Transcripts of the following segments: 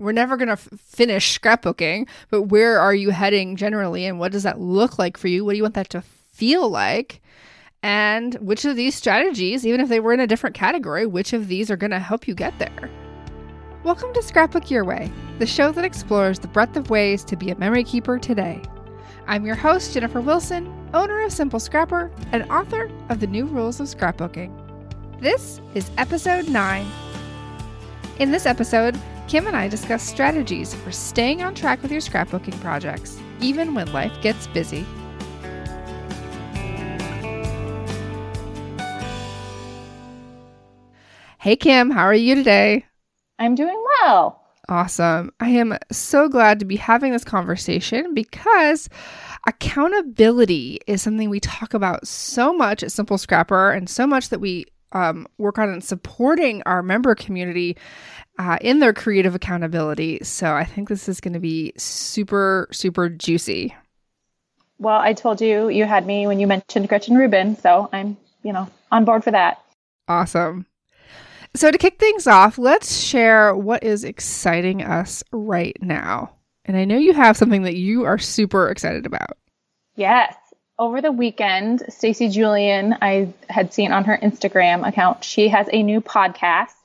We're never going to f- finish scrapbooking, but where are you heading generally and what does that look like for you? What do you want that to feel like? And which of these strategies, even if they were in a different category, which of these are going to help you get there? Welcome to Scrapbook Your Way, the show that explores the breadth of ways to be a memory keeper today. I'm your host, Jennifer Wilson, owner of Simple Scrapper and author of The New Rules of Scrapbooking. This is episode 9. In this episode, Kim and I discuss strategies for staying on track with your scrapbooking projects, even when life gets busy. Hey, Kim, how are you today? I'm doing well. Awesome. I am so glad to be having this conversation because accountability is something we talk about so much at Simple Scrapper and so much that we um, work on in supporting our member community uh, in their creative accountability. So I think this is going to be super, super juicy. Well, I told you you had me when you mentioned Gretchen Rubin, so I'm, you know, on board for that. Awesome. So, to kick things off, let's share what is exciting us right now. And I know you have something that you are super excited about. Yes. Over the weekend, Stacy Julian, I had seen on her Instagram account, she has a new podcast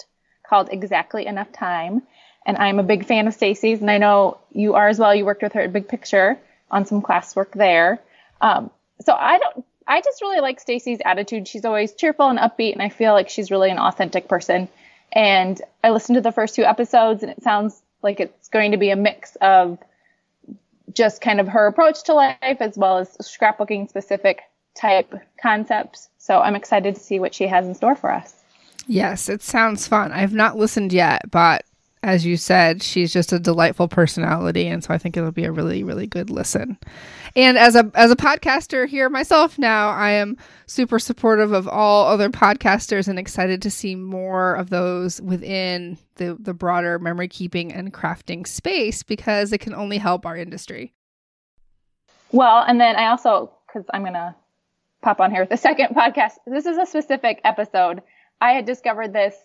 called Exactly Enough Time. And I'm a big fan of Stacy's, and I know you are as well. You worked with her at Big Picture on some classwork there. Um, so I don't I just really like Stacy's attitude. She's always cheerful and upbeat, and I feel like she's really an authentic person. And I listened to the first two episodes, and it sounds like it's going to be a mix of just kind of her approach to life as well as scrapbooking specific type concepts. So I'm excited to see what she has in store for us. Yes, it sounds fun. I've not listened yet, but as you said, she's just a delightful personality, and so I think it'll be a really, really good listen. And as a as a podcaster here myself now, I am super supportive of all other podcasters and excited to see more of those within the the broader memory keeping and crafting space because it can only help our industry. Well, and then I also because I'm gonna pop on here with the second podcast. This is a specific episode. I had discovered this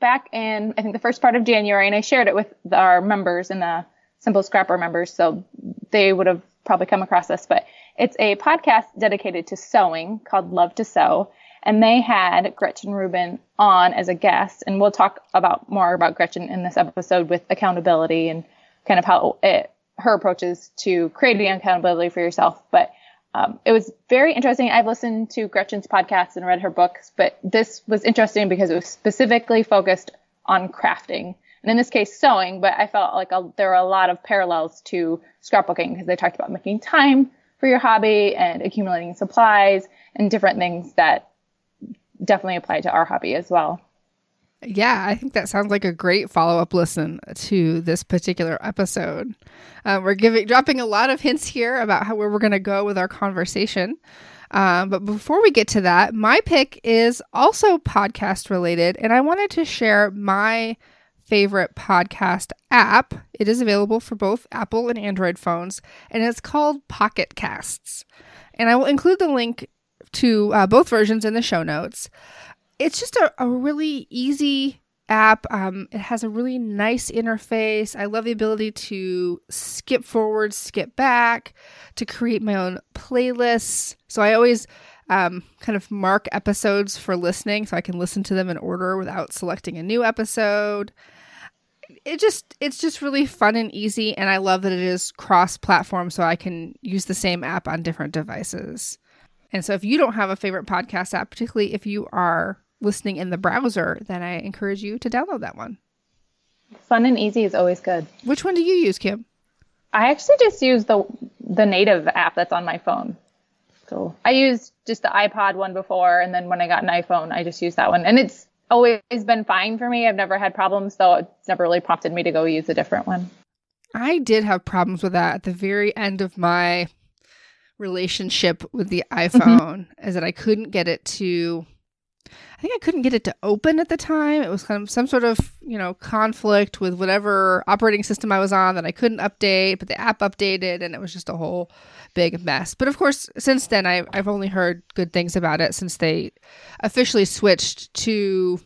back in I think the first part of January, and I shared it with our members and the Simple Scrapper members, so they would have probably come across this. But it's a podcast dedicated to sewing called Love to Sew, and they had Gretchen Rubin on as a guest, and we'll talk about more about Gretchen in this episode with accountability and kind of how it her approaches to creating accountability for yourself. But um, it was very interesting. I've listened to Gretchen's podcasts and read her books, but this was interesting because it was specifically focused on crafting. And in this case, sewing, but I felt like a, there were a lot of parallels to scrapbooking because they talked about making time for your hobby and accumulating supplies and different things that definitely apply to our hobby as well. Yeah, I think that sounds like a great follow up listen to this particular episode. Uh, we're giving dropping a lot of hints here about how where we're going to go with our conversation. Um, but before we get to that, my pick is also podcast related, and I wanted to share my favorite podcast app. It is available for both Apple and Android phones, and it's called Pocket Casts. And I will include the link to uh, both versions in the show notes it's just a, a really easy app. Um, it has a really nice interface. I love the ability to skip forward, skip back, to create my own playlists. So I always um, kind of mark episodes for listening so I can listen to them in order without selecting a new episode. it just it's just really fun and easy and I love that it is cross platform so I can use the same app on different devices. And so if you don't have a favorite podcast app, particularly if you are listening in the browser, then I encourage you to download that one. Fun and easy is always good. Which one do you use, Kim? I actually just use the the native app that's on my phone. So I used just the iPod one before, and then when I got an iPhone, I just used that one, and it's always been fine for me. I've never had problems, so it's never really prompted me to go use a different one. I did have problems with that at the very end of my relationship with the mm-hmm. iPhone, is that I couldn't get it to I think I couldn't get it to open at the time. It was kind of some sort of, you know, conflict with whatever operating system I was on that I couldn't update, but the app updated and it was just a whole big mess. But of course, since then, I, I've only heard good things about it since they officially switched to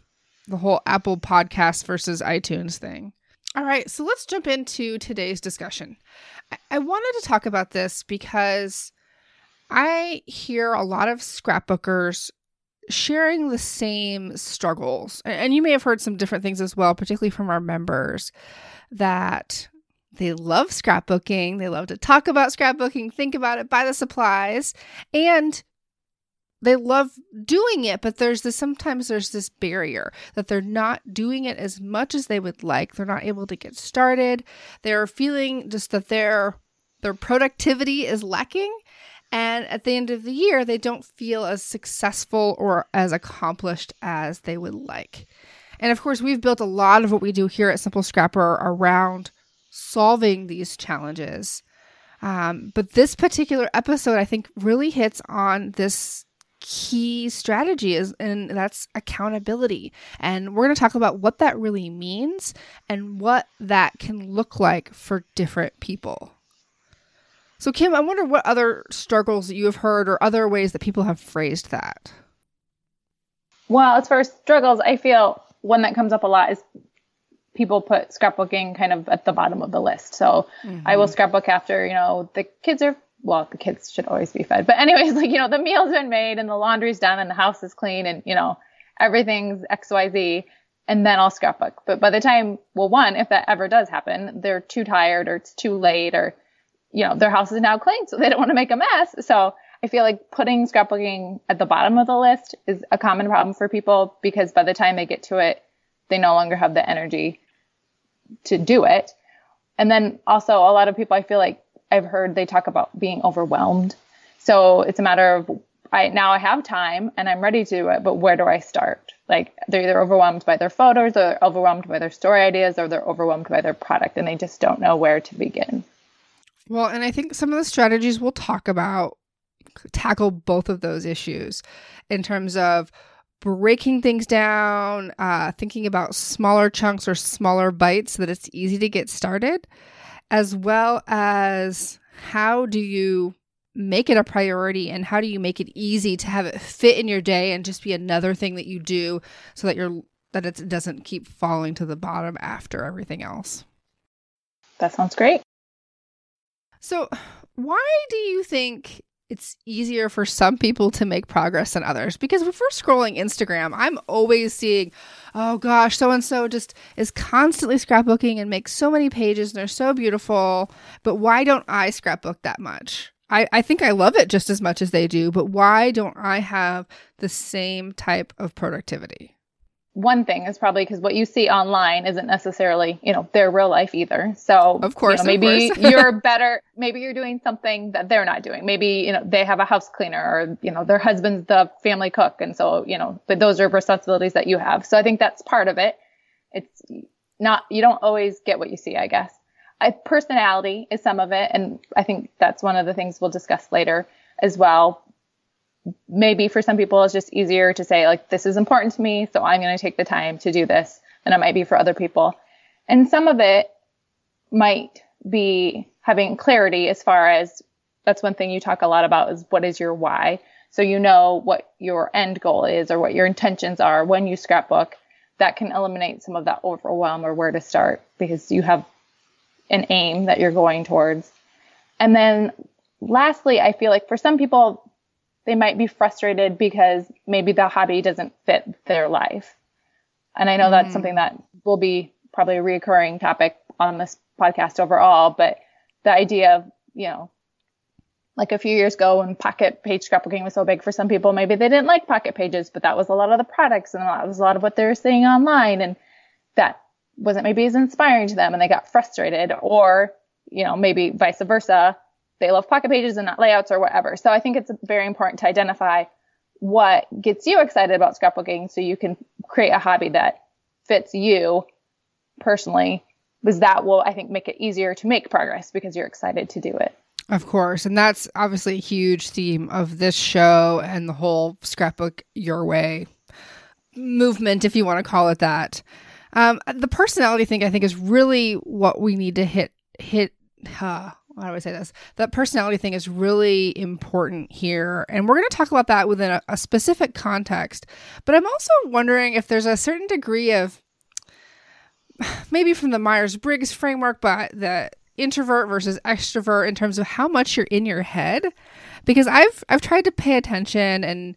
the whole Apple podcast versus iTunes thing. All right, so let's jump into today's discussion. I, I wanted to talk about this because I hear a lot of scrapbookers sharing the same struggles. And you may have heard some different things as well, particularly from our members, that they love scrapbooking. They love to talk about scrapbooking, think about it, buy the supplies, and they love doing it, but there's this sometimes there's this barrier that they're not doing it as much as they would like. They're not able to get started. They're feeling just that their their productivity is lacking and at the end of the year, they don't feel as successful or as accomplished as they would like. And of course, we've built a lot of what we do here at Simple Scrapper around solving these challenges. Um, but this particular episode, I think, really hits on this key strategy is and that's accountability and we're going to talk about what that really means and what that can look like for different people so, Kim, I wonder what other struggles you have heard or other ways that people have phrased that. Well, as far as struggles, I feel one that comes up a lot is people put scrapbooking kind of at the bottom of the list. So mm-hmm. I will scrapbook after, you know, the kids are, well, the kids should always be fed. But, anyways, like, you know, the meal's been made and the laundry's done and the house is clean and, you know, everything's XYZ. And then I'll scrapbook. But by the time, well, one, if that ever does happen, they're too tired or it's too late or you know, their house is now clean, so they don't want to make a mess. So I feel like putting scrapbooking at the bottom of the list is a common problem for people because by the time they get to it, they no longer have the energy to do it. And then also a lot of people I feel like I've heard they talk about being overwhelmed. So it's a matter of I now I have time and I'm ready to do it, but where do I start? Like they're either overwhelmed by their photos or overwhelmed by their story ideas or they're overwhelmed by their product and they just don't know where to begin. Well, and I think some of the strategies we'll talk about tackle both of those issues in terms of breaking things down, uh, thinking about smaller chunks or smaller bites so that it's easy to get started, as well as how do you make it a priority and how do you make it easy to have it fit in your day and just be another thing that you do so that you're that it doesn't keep falling to the bottom after everything else. That sounds great. So, why do you think it's easier for some people to make progress than others? Because if we're scrolling Instagram, I'm always seeing, oh gosh, so and so just is constantly scrapbooking and makes so many pages and they're so beautiful. But why don't I scrapbook that much? I, I think I love it just as much as they do, but why don't I have the same type of productivity? One thing is probably because what you see online isn't necessarily, you know, their real life either. So of course, you know, maybe course. you're better. Maybe you're doing something that they're not doing. Maybe you know they have a house cleaner, or you know their husband's the family cook, and so you know, but those are responsibilities that you have. So I think that's part of it. It's not you don't always get what you see, I guess. I, personality is some of it, and I think that's one of the things we'll discuss later as well maybe for some people it's just easier to say like this is important to me so i'm going to take the time to do this than it might be for other people. And some of it might be having clarity as far as that's one thing you talk a lot about is what is your why? So you know what your end goal is or what your intentions are when you scrapbook. That can eliminate some of that overwhelm or where to start because you have an aim that you're going towards. And then lastly i feel like for some people they might be frustrated because maybe the hobby doesn't fit their life. And I know mm. that's something that will be probably a recurring topic on this podcast overall, but the idea of, you know, like a few years ago when pocket page scrapbooking was so big for some people, maybe they didn't like pocket pages, but that was a lot of the products and that was a lot of what they were seeing online. And that wasn't maybe as inspiring to them and they got frustrated or, you know, maybe vice versa. They love pocket pages and not layouts or whatever. So I think it's very important to identify what gets you excited about scrapbooking so you can create a hobby that fits you personally because that will i think make it easier to make progress because you're excited to do it. Of course. And that's obviously a huge theme of this show and the whole scrapbook your way movement if you want to call it that. Um, the personality thing i think is really what we need to hit hit uh, how do I say this? That personality thing is really important here. And we're going to talk about that within a, a specific context. But I'm also wondering if there's a certain degree of maybe from the Myers Briggs framework, but the introvert versus extrovert in terms of how much you're in your head. Because I've I've tried to pay attention and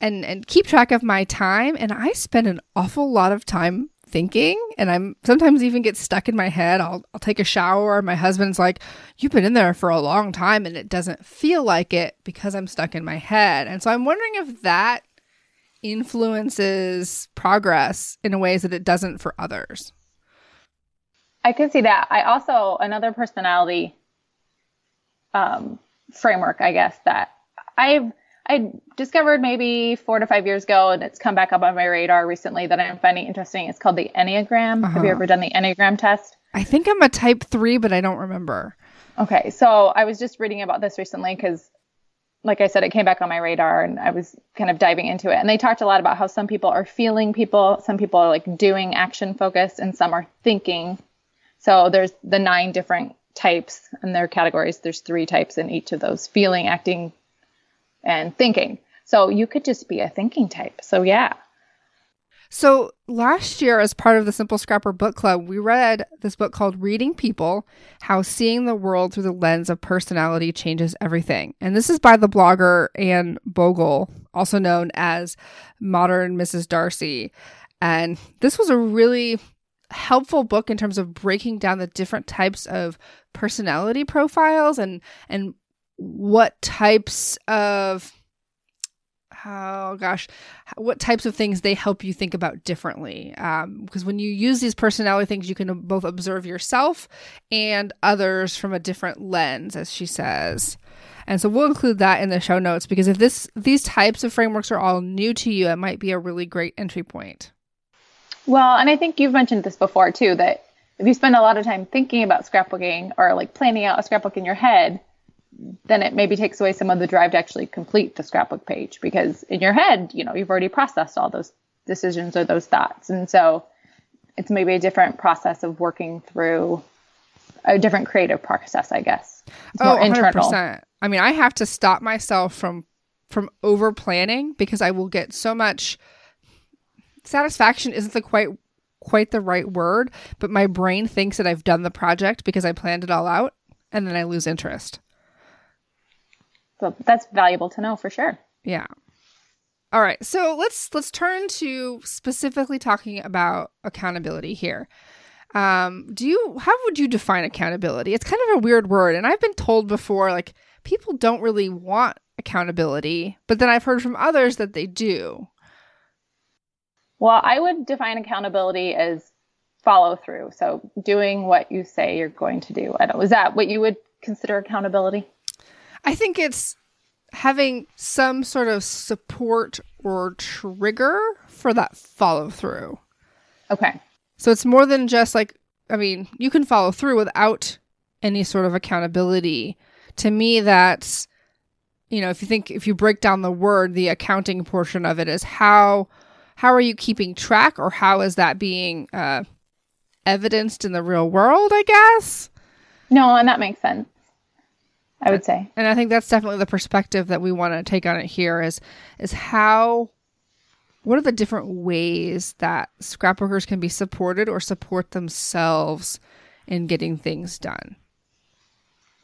and and keep track of my time and I spend an awful lot of time thinking and I'm sometimes even get stuck in my head. I'll I'll take a shower. My husband's like, "You've been in there for a long time and it doesn't feel like it because I'm stuck in my head." And so I'm wondering if that influences progress in ways that it doesn't for others. I can see that. I also another personality um, framework, I guess that I've I discovered maybe four to five years ago, and it's come back up on my radar recently that I'm finding interesting. It's called the Enneagram. Uh-huh. Have you uh-huh. ever done the Enneagram test? I think I'm a type three, but I don't remember. Okay, so I was just reading about this recently because, like I said, it came back on my radar, and I was kind of diving into it. And they talked a lot about how some people are feeling people, some people are like doing action focused, and some are thinking. So there's the nine different types and their categories. There's three types in each of those: feeling, acting, and thinking. So you could just be a thinking type. So yeah. So last year, as part of the Simple Scrapper Book Club, we read this book called Reading People How Seeing the World Through the Lens of Personality Changes Everything. And this is by the blogger Anne Bogle, also known as Modern Mrs. Darcy. And this was a really helpful book in terms of breaking down the different types of personality profiles and and what types of oh gosh what types of things they help you think about differently. Because um, when you use these personality things you can both observe yourself and others from a different lens as she says. And so we'll include that in the show notes because if this these types of frameworks are all new to you it might be a really great entry point. Well and i think you've mentioned this before too that if you spend a lot of time thinking about scrapbooking or like planning out a scrapbook in your head then it maybe takes away some of the drive to actually complete the scrapbook page because in your head, you know, you've already processed all those decisions or those thoughts. And so it's maybe a different process of working through a different creative process, I guess. It's oh, 100%. Internal. I mean, I have to stop myself from from over planning because I will get so much satisfaction isn't the quite quite the right word, but my brain thinks that I've done the project because I planned it all out and then I lose interest. So that's valuable to know for sure. Yeah. All right. So let's let's turn to specifically talking about accountability here. Um, do you how would you define accountability? It's kind of a weird word, and I've been told before like people don't really want accountability, but then I've heard from others that they do. Well, I would define accountability as follow through. So doing what you say you're going to do. I don't is that what you would consider accountability? I think it's having some sort of support or trigger for that follow through. Okay. So it's more than just like, I mean, you can follow through without any sort of accountability. To me, that's, you know, if you think, if you break down the word, the accounting portion of it is how, how are you keeping track or how is that being uh, evidenced in the real world, I guess? No, and that makes sense. I would say. And I think that's definitely the perspective that we want to take on it here is is how what are the different ways that scrapbookers can be supported or support themselves in getting things done?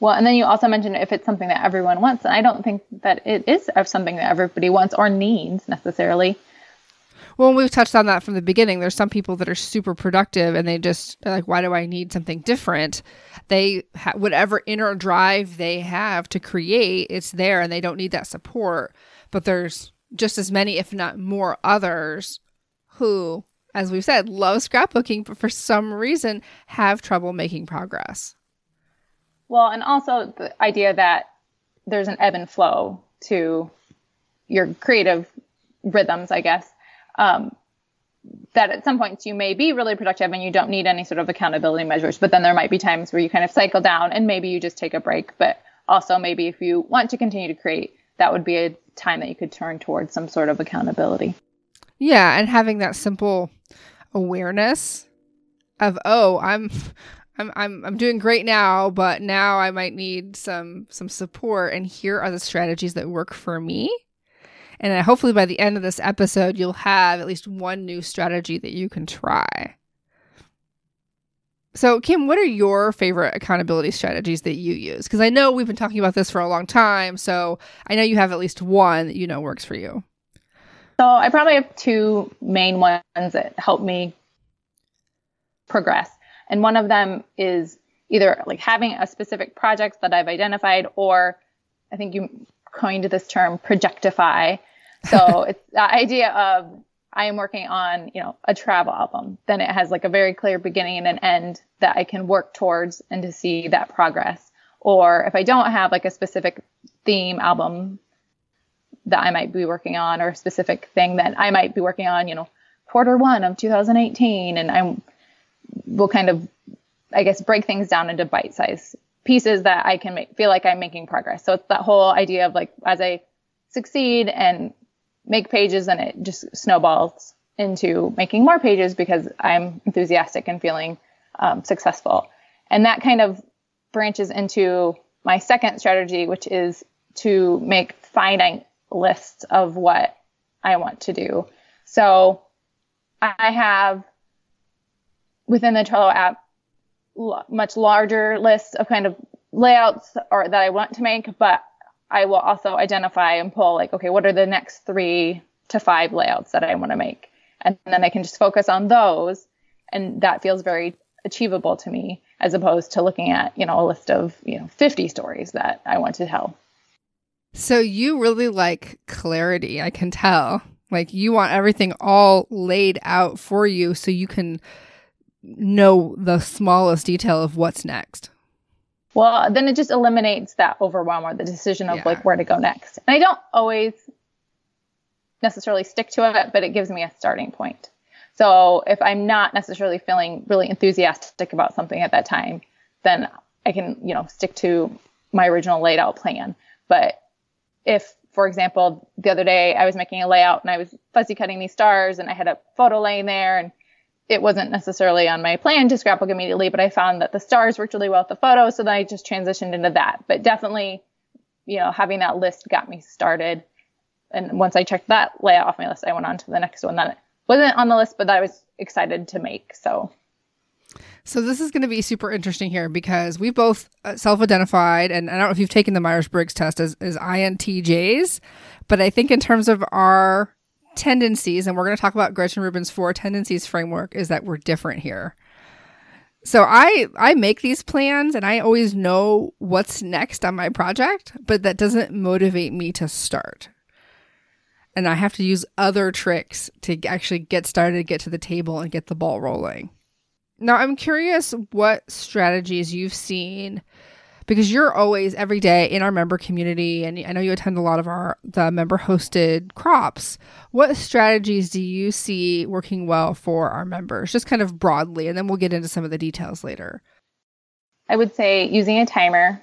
Well, and then you also mentioned if it's something that everyone wants, and I don't think that it is something that everybody wants or needs necessarily. Well, we've touched on that from the beginning. There's some people that are super productive and they just like, why do I need something different? They ha- whatever inner drive they have to create, it's there, and they don't need that support. But there's just as many, if not more, others who, as we've said, love scrapbooking, but for some reason have trouble making progress. Well, and also the idea that there's an ebb and flow to your creative rhythms, I guess. Um, that at some points you may be really productive and you don't need any sort of accountability measures, but then there might be times where you kind of cycle down and maybe you just take a break. But also, maybe if you want to continue to create, that would be a time that you could turn towards some sort of accountability. Yeah, and having that simple awareness of oh, I'm I'm I'm I'm doing great now, but now I might need some some support and here are the strategies that work for me. And hopefully by the end of this episode you'll have at least one new strategy that you can try. So, Kim, what are your favorite accountability strategies that you use? Because I know we've been talking about this for a long time. So, I know you have at least one that you know works for you. So, I probably have two main ones that help me progress. And one of them is either like having a specific project that I've identified, or I think you coined this term projectify. So, it's the idea of I am working on, you know, a travel album, then it has like a very clear beginning and an end that I can work towards and to see that progress. Or if I don't have like a specific theme album that I might be working on or a specific thing that I might be working on, you know, quarter one of 2018 and I will kind of I guess break things down into bite-sized pieces that I can make feel like I'm making progress. So it's that whole idea of like as I succeed and make pages and it just snowballs into making more pages because I'm enthusiastic and feeling um, successful. And that kind of branches into my second strategy, which is to make finite lists of what I want to do. So I have within the Trello app much larger lists of kind of layouts or that I want to make, but I will also identify and pull like, okay, what are the next three to five layouts that I want to make? And then I can just focus on those. And that feels very achievable to me as opposed to looking at, you know, a list of, you know, 50 stories that I want to tell. So you really like clarity, I can tell. Like you want everything all laid out for you so you can know the smallest detail of what's next. Well, then it just eliminates that overwhelm or the decision of yeah. like where to go next. And I don't always necessarily stick to it, but it gives me a starting point. So if I'm not necessarily feeling really enthusiastic about something at that time, then I can, you know, stick to my original laid out plan. But if, for example, the other day I was making a layout and I was fuzzy cutting these stars and I had a photo laying there and it wasn't necessarily on my plan to scrapbook immediately, but I found that the stars worked really well with the photos. So then I just transitioned into that. But definitely, you know, having that list got me started. And once I checked that layout off my list, I went on to the next one that wasn't on the list, but that I was excited to make. So. So this is going to be super interesting here because we both uh, self-identified, and I don't know if you've taken the Myers-Briggs test as, as INTJs, but I think in terms of our tendencies, and we're going to talk about Gretchen Rubin's four tendencies framework, is that we're different here. So I I make these plans and I always know what's next on my project, but that doesn't motivate me to start. And I have to use other tricks to actually get started, get to the table and get the ball rolling. Now, I'm curious what strategies you've seen because you're always every day in our member community and I know you attend a lot of our the member hosted crops. What strategies do you see working well for our members? Just kind of broadly and then we'll get into some of the details later. I would say using a timer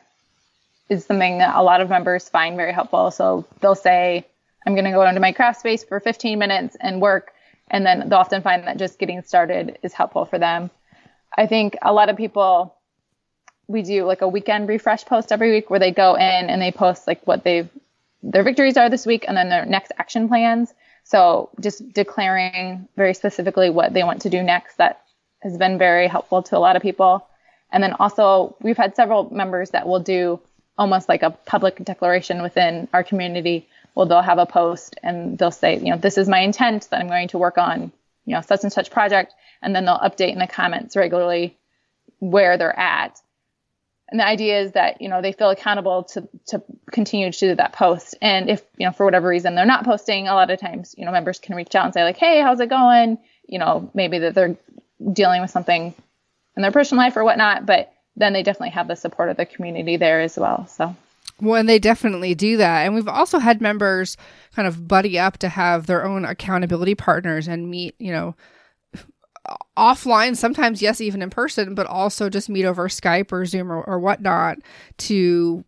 is something that a lot of members find very helpful. So they'll say, I'm going to go into my craft space for 15 minutes and work. And then they'll often find that just getting started is helpful for them. I think a lot of people we do like a weekend refresh post every week where they go in and they post like what they've their victories are this week and then their next action plans. So just declaring very specifically what they want to do next that has been very helpful to a lot of people. And then also we've had several members that will do almost like a public declaration within our community well, they'll have a post and they'll say, you know, this is my intent that I'm going to work on, you know, such and such project. And then they'll update in the comments regularly where they're at. And the idea is that, you know, they feel accountable to, to continue to do that post. And if, you know, for whatever reason they're not posting, a lot of times, you know, members can reach out and say like, Hey, how's it going? You know, maybe that they're dealing with something in their personal life or whatnot, but then they definitely have the support of the community there as well. So well, and they definitely do that. And we've also had members kind of buddy up to have their own accountability partners and meet, you know, offline, sometimes, yes, even in person, but also just meet over Skype or Zoom or, or whatnot to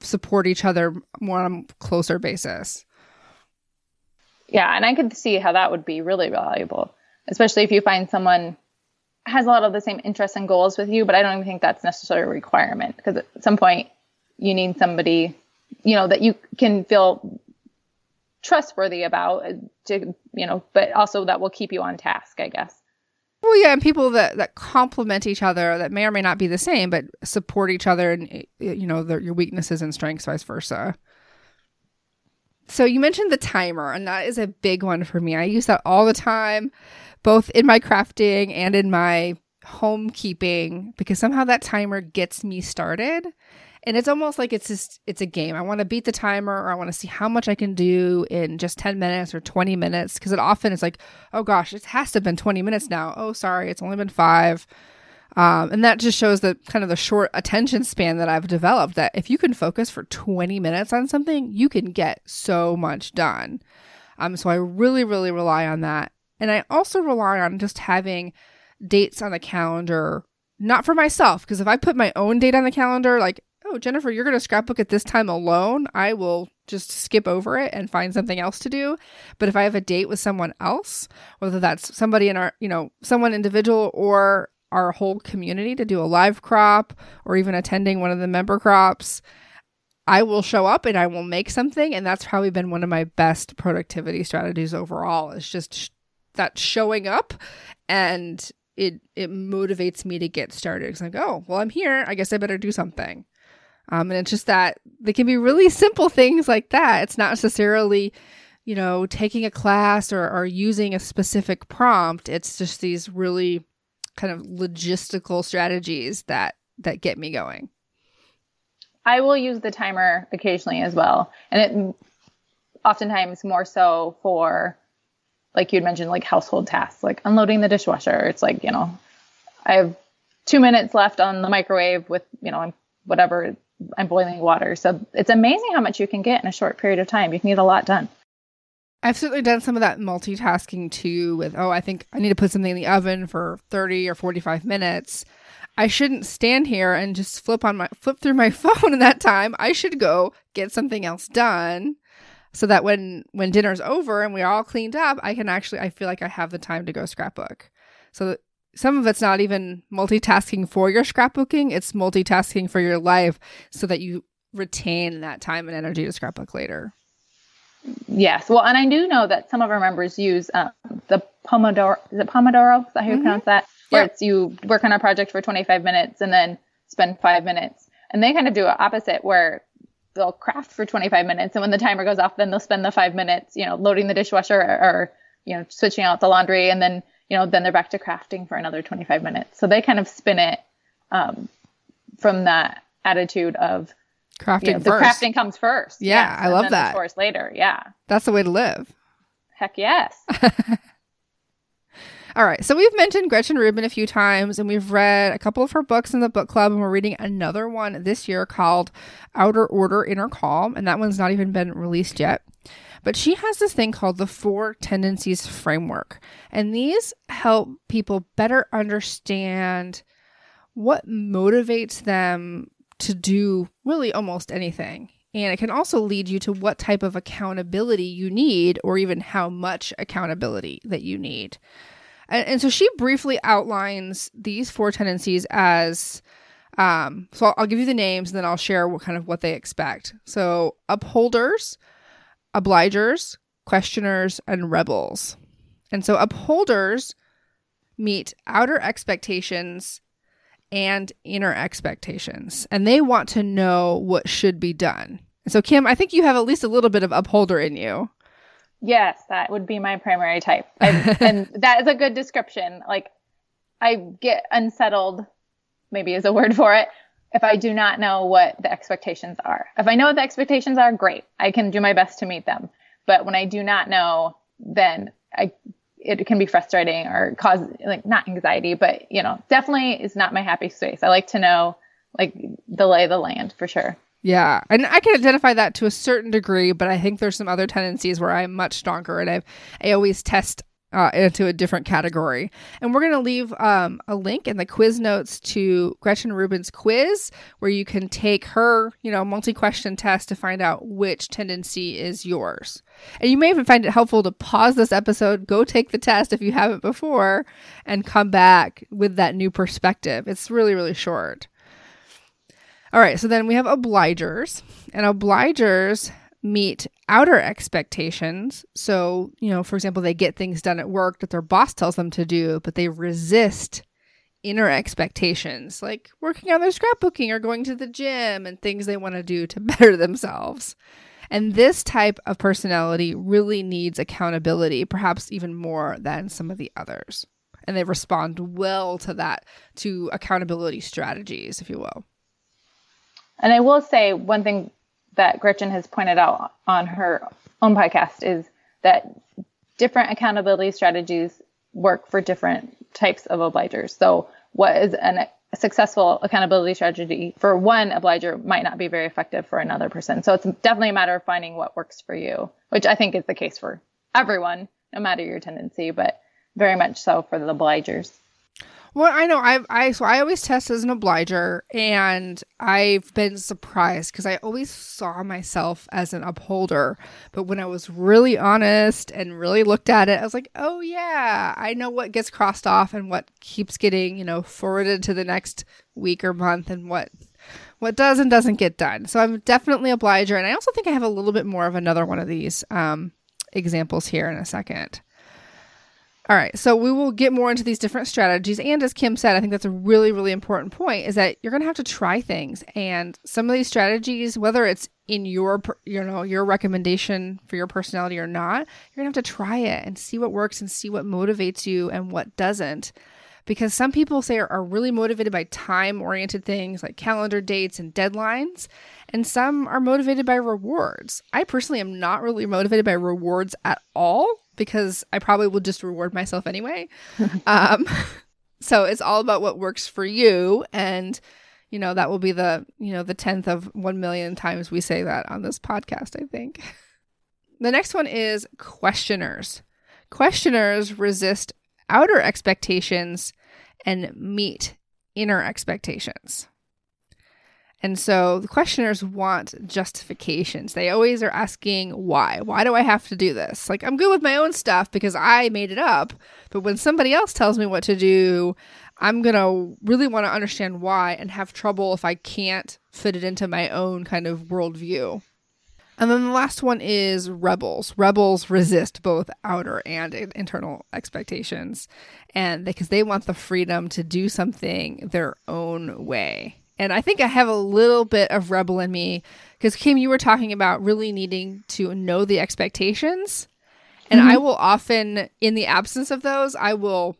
support each other more on a closer basis. Yeah, and I could see how that would be really valuable, especially if you find someone has a lot of the same interests and goals with you, but I don't even think that's necessarily a requirement because at some point you need somebody, you know, that you can feel trustworthy about uh, to, you know, but also that will keep you on task, I guess. Well, yeah, and people that that complement each other that may or may not be the same, but support each other and you know your weaknesses and strengths, vice versa. So you mentioned the timer, and that is a big one for me. I use that all the time, both in my crafting and in my homekeeping, because somehow that timer gets me started and it's almost like it's just it's a game. I want to beat the timer or I want to see how much I can do in just 10 minutes or 20 minutes because it often is like, oh gosh, it has to have been 20 minutes now. Oh, sorry, it's only been 5. Um, and that just shows the kind of the short attention span that I've developed that if you can focus for 20 minutes on something, you can get so much done. Um, so I really, really rely on that. And I also rely on just having dates on the calendar, not for myself, because if I put my own date on the calendar, like oh, Jennifer, you're going to scrapbook at this time alone, I will just skip over it and find something else to do. But if I have a date with someone else, whether that's somebody in our, you know, someone individual or our whole community to do a live crop or even attending one of the member crops, I will show up and I will make something. And that's probably been one of my best productivity strategies overall. It's just sh- that showing up and it it motivates me to get started. It's like, oh, well, I'm here. I guess I better do something. Um, and it's just that they can be really simple things like that. It's not necessarily, you know, taking a class or, or using a specific prompt. It's just these really kind of logistical strategies that that get me going. I will use the timer occasionally as well, and it oftentimes more so for like you'd mentioned like household tasks like unloading the dishwasher it's like you know i have two minutes left on the microwave with you know whatever I'm boiling water. So it's amazing how much you can get in a short period of time. You can get a lot done. I've certainly done some of that multitasking too with, oh, I think I need to put something in the oven for 30 or 45 minutes. I shouldn't stand here and just flip on my flip through my phone in that time. I should go get something else done so that when when dinner's over and we're all cleaned up, I can actually I feel like I have the time to go scrapbook. So some of it's not even multitasking for your scrapbooking, it's multitasking for your life so that you retain that time and energy to scrapbook later. Yes. Well, and I do know that some of our members use um, the Pomodoro. Is it Pomodoro? Is that how you mm-hmm. pronounce that? Where it's you work on a project for 25 minutes and then spend five minutes. And they kind of do it opposite where they'll craft for 25 minutes. And when the timer goes off, then they'll spend the five minutes, you know, loading the dishwasher or, or you know, switching out the laundry and then you know, then they're back to crafting for another 25 minutes. So they kind of spin it um, from that attitude of crafting. You know, the crafting comes first. Yeah, yes, I love that. The chores later. Yeah, that's the way to live. Heck yes. All right. So we've mentioned Gretchen Rubin a few times, and we've read a couple of her books in the book club, and we're reading another one this year called Outer Order, Inner Calm, and that one's not even been released yet. But she has this thing called the Four Tendencies Framework. And these help people better understand what motivates them to do really almost anything. And it can also lead you to what type of accountability you need, or even how much accountability that you need. And, and so she briefly outlines these four tendencies as um, so I'll, I'll give you the names and then I'll share what kind of what they expect. So upholders, obligers, questioners, and rebels. And so upholders meet outer expectations and inner expectations, and they want to know what should be done. So, Kim, I think you have at least a little bit of upholder in you. Yes, that would be my primary type. And, and that is a good description. Like, I get unsettled, maybe is a word for it, if I do not know what the expectations are. If I know what the expectations are, great. I can do my best to meet them. But when I do not know, then I it can be frustrating or cause like not anxiety, but you know, definitely is not my happy space. I like to know like the lay of the land for sure. Yeah, and I can identify that to a certain degree, but I think there's some other tendencies where I'm much stronger, and I've I always test uh, into a different category. And we're going to leave um, a link in the quiz notes to Gretchen Rubin's quiz, where you can take her, you know, multi-question test to find out which tendency is yours. And you may even find it helpful to pause this episode, go take the test if you haven't before, and come back with that new perspective. It's really, really short. All right, so then we have obligers, and obligers meet outer expectations. So, you know, for example, they get things done at work that their boss tells them to do, but they resist inner expectations, like working on their scrapbooking or going to the gym and things they want to do to better themselves. And this type of personality really needs accountability, perhaps even more than some of the others. And they respond well to that, to accountability strategies, if you will. And I will say one thing that Gretchen has pointed out on her own podcast is that different accountability strategies work for different types of obligers. So, what is an, a successful accountability strategy for one obliger might not be very effective for another person. So, it's definitely a matter of finding what works for you, which I think is the case for everyone, no matter your tendency, but very much so for the obligers. Well, I know I I so I always test as an obliger, and I've been surprised because I always saw myself as an upholder. But when I was really honest and really looked at it, I was like, oh yeah, I know what gets crossed off and what keeps getting you know forwarded to the next week or month, and what what does and doesn't get done. So I'm definitely obliger, and I also think I have a little bit more of another one of these um, examples here in a second. All right, so we will get more into these different strategies. And as Kim said, I think that's a really, really important point is that you're going to have to try things. And some of these strategies, whether it's in your, you know, your recommendation for your personality or not, you're going to have to try it and see what works and see what motivates you and what doesn't. Because some people say are, are really motivated by time oriented things like calendar dates and deadlines, and some are motivated by rewards. I personally am not really motivated by rewards at all because I probably will just reward myself anyway. um, so it's all about what works for you. And, you know, that will be the, you know, the 10th of 1 million times we say that on this podcast, I think. The next one is questioners. Questioners resist outer expectations and meet inner expectations. And so the questioners want justifications. They always are asking why. Why do I have to do this? Like, I'm good with my own stuff because I made it up. But when somebody else tells me what to do, I'm going to really want to understand why and have trouble if I can't fit it into my own kind of worldview. And then the last one is rebels. Rebels resist both outer and internal expectations, and because they want the freedom to do something their own way. And I think I have a little bit of rebel in me because Kim, you were talking about really needing to know the expectations. And mm-hmm. I will often, in the absence of those, I will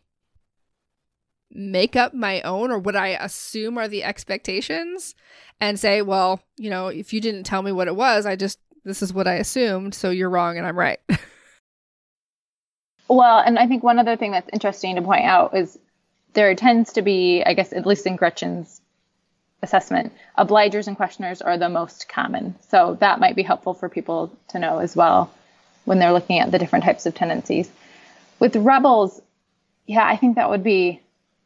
make up my own or what I assume are the expectations and say, well, you know, if you didn't tell me what it was, I just, this is what I assumed. So you're wrong and I'm right. well, and I think one other thing that's interesting to point out is there tends to be, I guess, at least in Gretchen's assessment, obligers and questioners are the most common. So that might be helpful for people to know as well when they're looking at the different types of tendencies. With rebels, yeah, I think that would be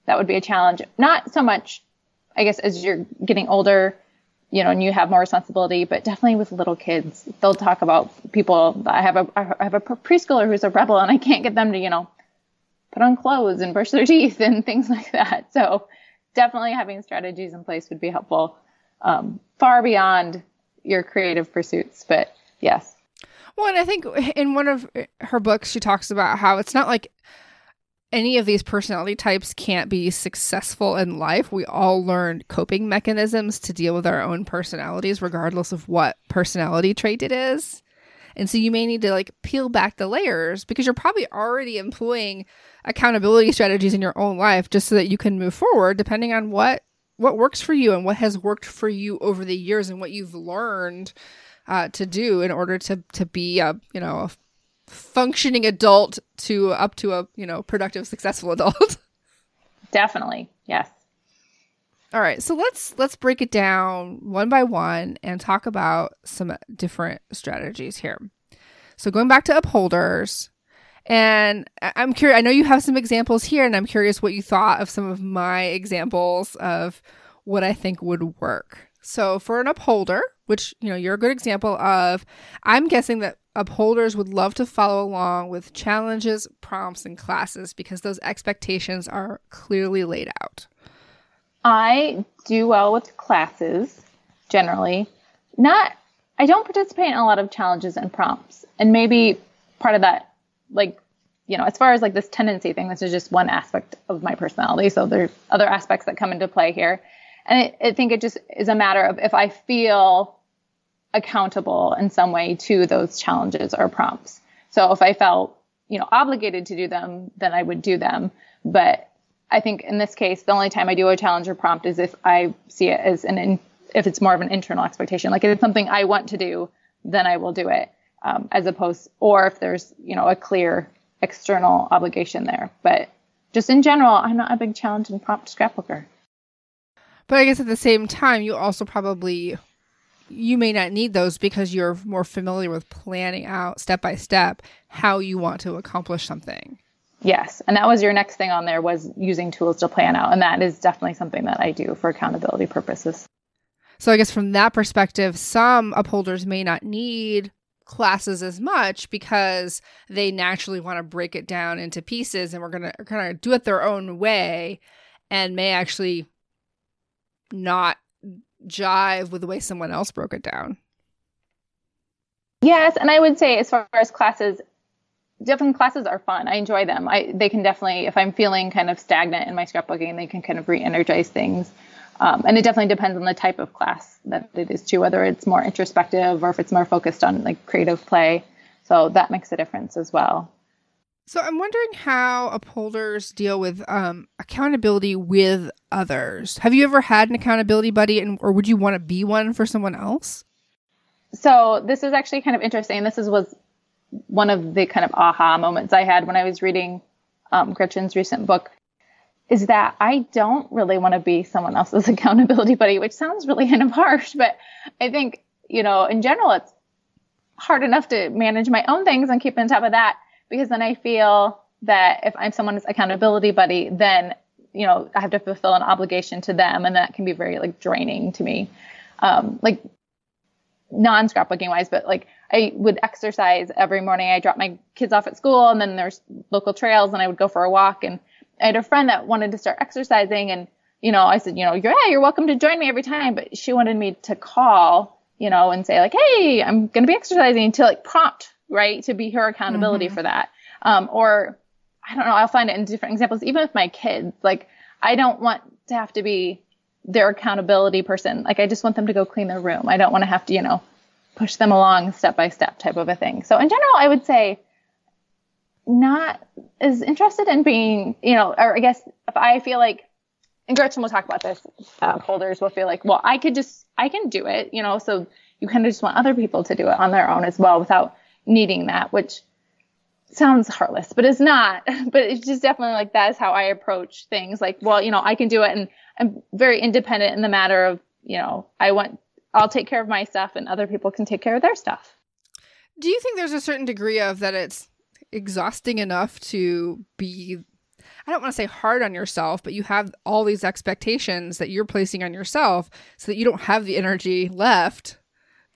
that would be a challenge. Not so much, I guess, as you're getting older, you know, and you have more responsibility, but definitely with little kids, they'll talk about people. I have a I have a preschooler who's a rebel, and I can't get them to, you know, put on clothes and brush their teeth and things like that. So definitely having strategies in place would be helpful um, far beyond your creative pursuits. But yes. Well, and I think in one of her books, she talks about how it's not like any of these personality types can't be successful in life. We all learn coping mechanisms to deal with our own personalities, regardless of what personality trait it is. And so you may need to like peel back the layers because you're probably already employing accountability strategies in your own life just so that you can move forward depending on what what works for you and what has worked for you over the years and what you've learned uh, to do in order to to be a you know a functioning adult to up to a you know productive successful adult. Definitely. Yes. All right, so let's let's break it down one by one and talk about some different strategies here. So going back to upholders, and I'm curious. I know you have some examples here, and I'm curious what you thought of some of my examples of what I think would work. So for an upholder, which you know you're a good example of, I'm guessing that upholders would love to follow along with challenges, prompts, and classes because those expectations are clearly laid out. I do well with classes generally. Not, I don't participate in a lot of challenges and prompts. And maybe part of that, like, you know, as far as like this tendency thing, this is just one aspect of my personality. So there's other aspects that come into play here. And I, I think it just is a matter of if I feel accountable in some way to those challenges or prompts. So if I felt, you know, obligated to do them, then I would do them. But I think in this case, the only time I do a challenge or prompt is if I see it as an in, if it's more of an internal expectation, like if it's something I want to do, then I will do it, um, as opposed, or if there's you know a clear external obligation there. But just in general, I'm not a big challenge and prompt scrapbooker. But I guess at the same time, you also probably you may not need those because you're more familiar with planning out step by step how you want to accomplish something. Yes, and that was your next thing on there was using tools to plan out, and that is definitely something that I do for accountability purposes. So I guess from that perspective, some upholders may not need classes as much because they naturally want to break it down into pieces and we're going to kind of do it their own way and may actually not jive with the way someone else broke it down. Yes, and I would say as far as classes, different classes are fun. I enjoy them. I they can definitely, if I'm feeling kind of stagnant in my scrapbooking, they can kind of re-energize things. Um, and it definitely depends on the type of class that it is too, whether it's more introspective or if it's more focused on like creative play. So that makes a difference as well. So I'm wondering how upholders deal with um, accountability with others. Have you ever had an accountability buddy, and or would you want to be one for someone else? So this is actually kind of interesting. This is was one of the kind of aha moments I had when I was reading um, Gretchen's recent book is that I don't really want to be someone else's accountability buddy, which sounds really kind of harsh, but I think, you know, in general, it's hard enough to manage my own things and keep on top of that because then I feel that if I'm someone's accountability buddy, then, you know, I have to fulfill an obligation to them and that can be very like draining to me. Um, like non scrapbooking wise, but like I would exercise every morning. I drop my kids off at school and then there's local trails and I would go for a walk. And I had a friend that wanted to start exercising and, you know, I said, you know, you're, yeah, you're welcome to join me every time. But she wanted me to call, you know, and say like, Hey, I'm going to be exercising to like prompt, right. To be her accountability mm-hmm. for that. Um, or I don't know, I'll find it in different examples, even with my kids. Like I don't want to have to be their accountability person. Like I just want them to go clean their room. I don't want to have to, you know, push them along step by step type of a thing. So in general, I would say not as interested in being, you know, or I guess if I feel like, and Gretchen will talk about this, uh, holders will feel like, well, I could just, I can do it, you know, so you kind of just want other people to do it on their own as well without needing that, which sounds heartless, but it's not. But it's just definitely like that is how I approach things. Like, well, you know, I can do it and I'm very independent in the matter of, you know, I want, I'll take care of my stuff and other people can take care of their stuff. Do you think there's a certain degree of that it's exhausting enough to be, I don't want to say hard on yourself, but you have all these expectations that you're placing on yourself so that you don't have the energy left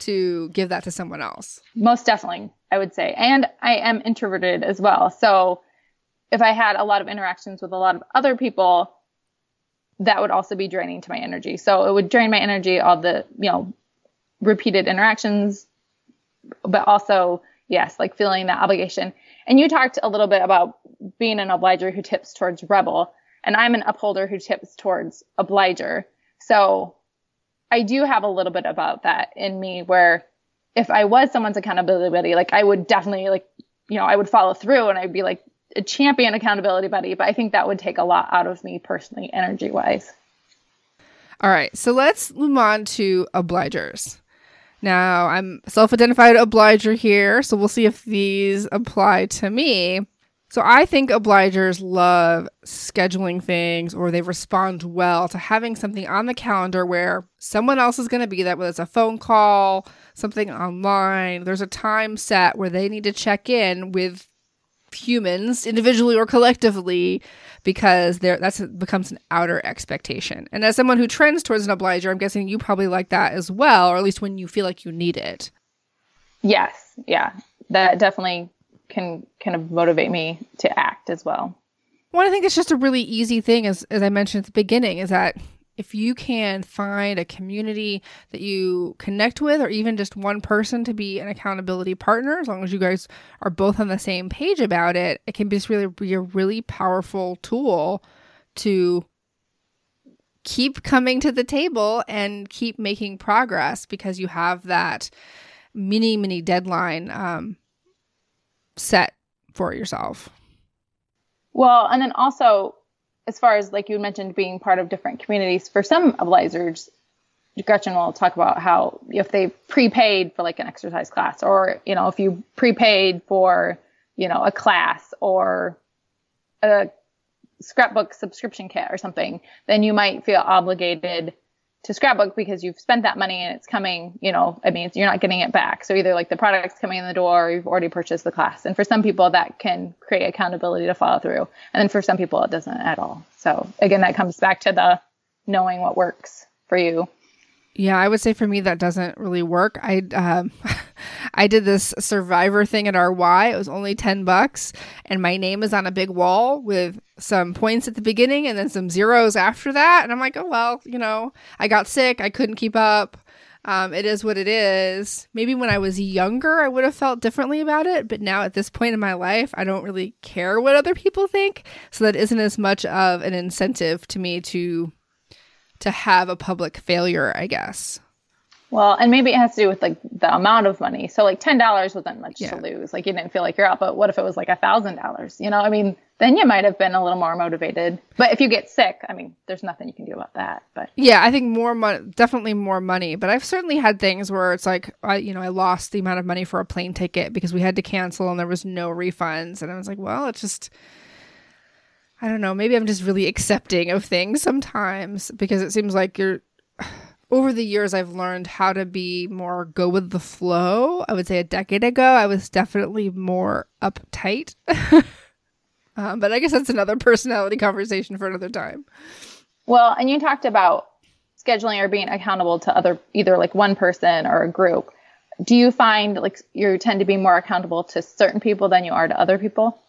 to give that to someone else? Most definitely, I would say. And I am introverted as well. So if I had a lot of interactions with a lot of other people, that would also be draining to my energy. So it would drain my energy, all the, you know, repeated interactions, but also, yes, like feeling that obligation. And you talked a little bit about being an obliger who tips towards rebel, and I'm an upholder who tips towards obliger. So I do have a little bit about that in me where if I was someone's accountability buddy, like I would definitely like, you know, I would follow through and I'd be like a champion accountability buddy, but I think that would take a lot out of me personally, energy wise. All right, so let's move on to obligers. Now, I'm self identified obliger here, so we'll see if these apply to me. So, I think obligers love scheduling things or they respond well to having something on the calendar where someone else is going to be there, whether it's a phone call, something online. There's a time set where they need to check in with humans individually or collectively because there that's becomes an outer expectation. And as someone who trends towards an obliger, I'm guessing you probably like that as well, or at least when you feel like you need it. Yes, yeah. That definitely can kind of motivate me to act as well. Well, I think it's just a really easy thing as as I mentioned at the beginning is that if you can find a community that you connect with, or even just one person to be an accountability partner, as long as you guys are both on the same page about it, it can just really be a really powerful tool to keep coming to the table and keep making progress because you have that mini, mini deadline um, set for yourself. Well, and then also as far as like you mentioned being part of different communities, for some obligers, Gretchen will talk about how if they prepaid for like an exercise class, or you know, if you prepaid for you know a class or a scrapbook subscription kit or something, then you might feel obligated to scrapbook because you've spent that money and it's coming, you know, I mean, you're not getting it back. So either like the product's coming in the door or you've already purchased the class. And for some people that can create accountability to follow through. And then for some people it doesn't at all. So again, that comes back to the knowing what works for you. Yeah, I would say for me that doesn't really work. I um, I did this survivor thing at RY. It was only 10 bucks and my name is on a big wall with some points at the beginning and then some zeros after that and I'm like, "Oh well, you know, I got sick, I couldn't keep up. Um, it is what it is. Maybe when I was younger, I would have felt differently about it, but now at this point in my life, I don't really care what other people think. So that isn't as much of an incentive to me to to have a public failure, I guess. Well, and maybe it has to do with like the amount of money. So like ten dollars wasn't much yeah. to lose. Like you didn't feel like you're out. But what if it was like a thousand dollars? You know, I mean, then you might have been a little more motivated. But if you get sick, I mean, there's nothing you can do about that. But yeah, I think more money, definitely more money. But I've certainly had things where it's like, I, you know, I lost the amount of money for a plane ticket because we had to cancel and there was no refunds, and I was like, well, it's just I don't know, maybe I'm just really accepting of things sometimes because it seems like you're over the years I've learned how to be more go with the flow. I would say a decade ago I was definitely more uptight. um, but I guess that's another personality conversation for another time. Well, and you talked about scheduling or being accountable to other either like one person or a group. Do you find like you tend to be more accountable to certain people than you are to other people?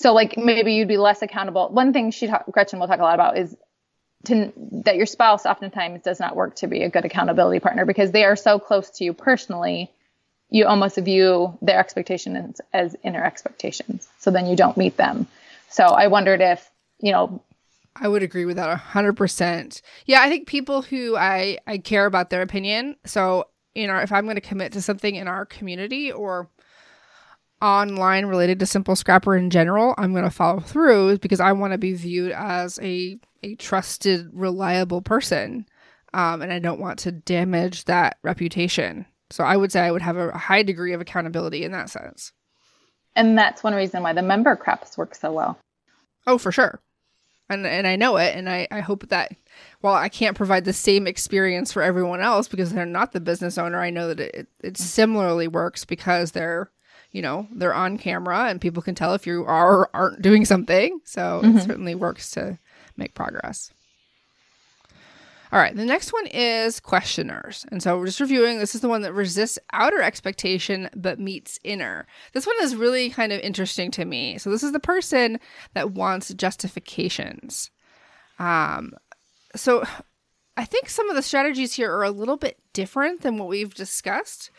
So like maybe you'd be less accountable. One thing she talk, Gretchen will talk a lot about is to, that your spouse oftentimes does not work to be a good accountability partner because they are so close to you personally. You almost view their expectations as inner expectations. So then you don't meet them. So I wondered if, you know, I would agree with that 100%. Yeah, I think people who I I care about their opinion. So, you know, if I'm going to commit to something in our community or online related to Simple Scrapper in general, I'm going to follow through because I want to be viewed as a a trusted, reliable person, um, and I don't want to damage that reputation. So I would say I would have a high degree of accountability in that sense. And that's one reason why the member crops work so well. Oh, for sure. And and I know it, and I, I hope that while I can't provide the same experience for everyone else because they're not the business owner, I know that it, it similarly works because they're you know, they're on camera and people can tell if you are or aren't doing something. So mm-hmm. it certainly works to make progress. All right, the next one is questioners. And so we're just reviewing. This is the one that resists outer expectation but meets inner. This one is really kind of interesting to me. So this is the person that wants justifications. Um, so I think some of the strategies here are a little bit different than what we've discussed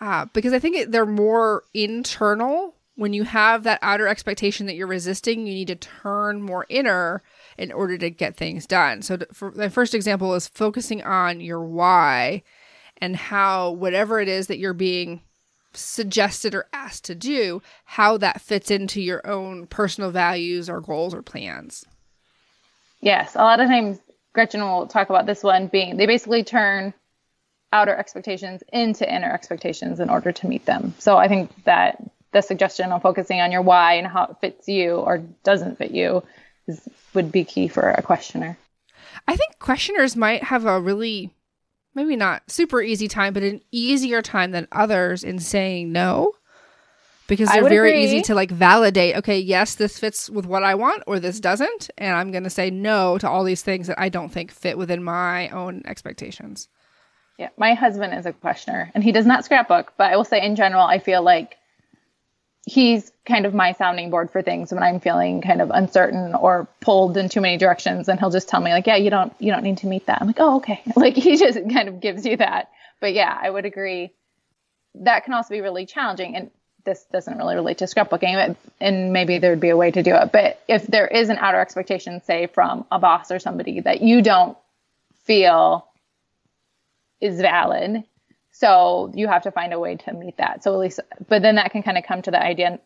uh, because I think they're more internal when you have that outer expectation that you're resisting, you need to turn more inner in order to get things done. So, the first example is focusing on your why and how whatever it is that you're being suggested or asked to do, how that fits into your own personal values or goals or plans. Yes, a lot of times Gretchen will talk about this one being they basically turn outer expectations into inner expectations in order to meet them. So I think that the suggestion of focusing on your why and how it fits you or doesn't fit you is, would be key for a questioner. I think questioners might have a really maybe not super easy time, but an easier time than others in saying no because they're very agree. easy to like validate okay yes this fits with what i want or this doesn't and i'm going to say no to all these things that i don't think fit within my own expectations yeah my husband is a questioner and he does not scrapbook but i will say in general i feel like he's kind of my sounding board for things when I'm feeling kind of uncertain or pulled in too many directions and he'll just tell me like, yeah, you don't you don't need to meet that. I'm like, "Oh, okay." Like he just kind of gives you that. But yeah, I would agree that can also be really challenging and this doesn't really relate to scrapbooking and maybe there'd be a way to do it. But if there is an outer expectation say from a boss or somebody that you don't feel is valid, so you have to find a way to meet that. So at least, but then that can kind of come to the idea,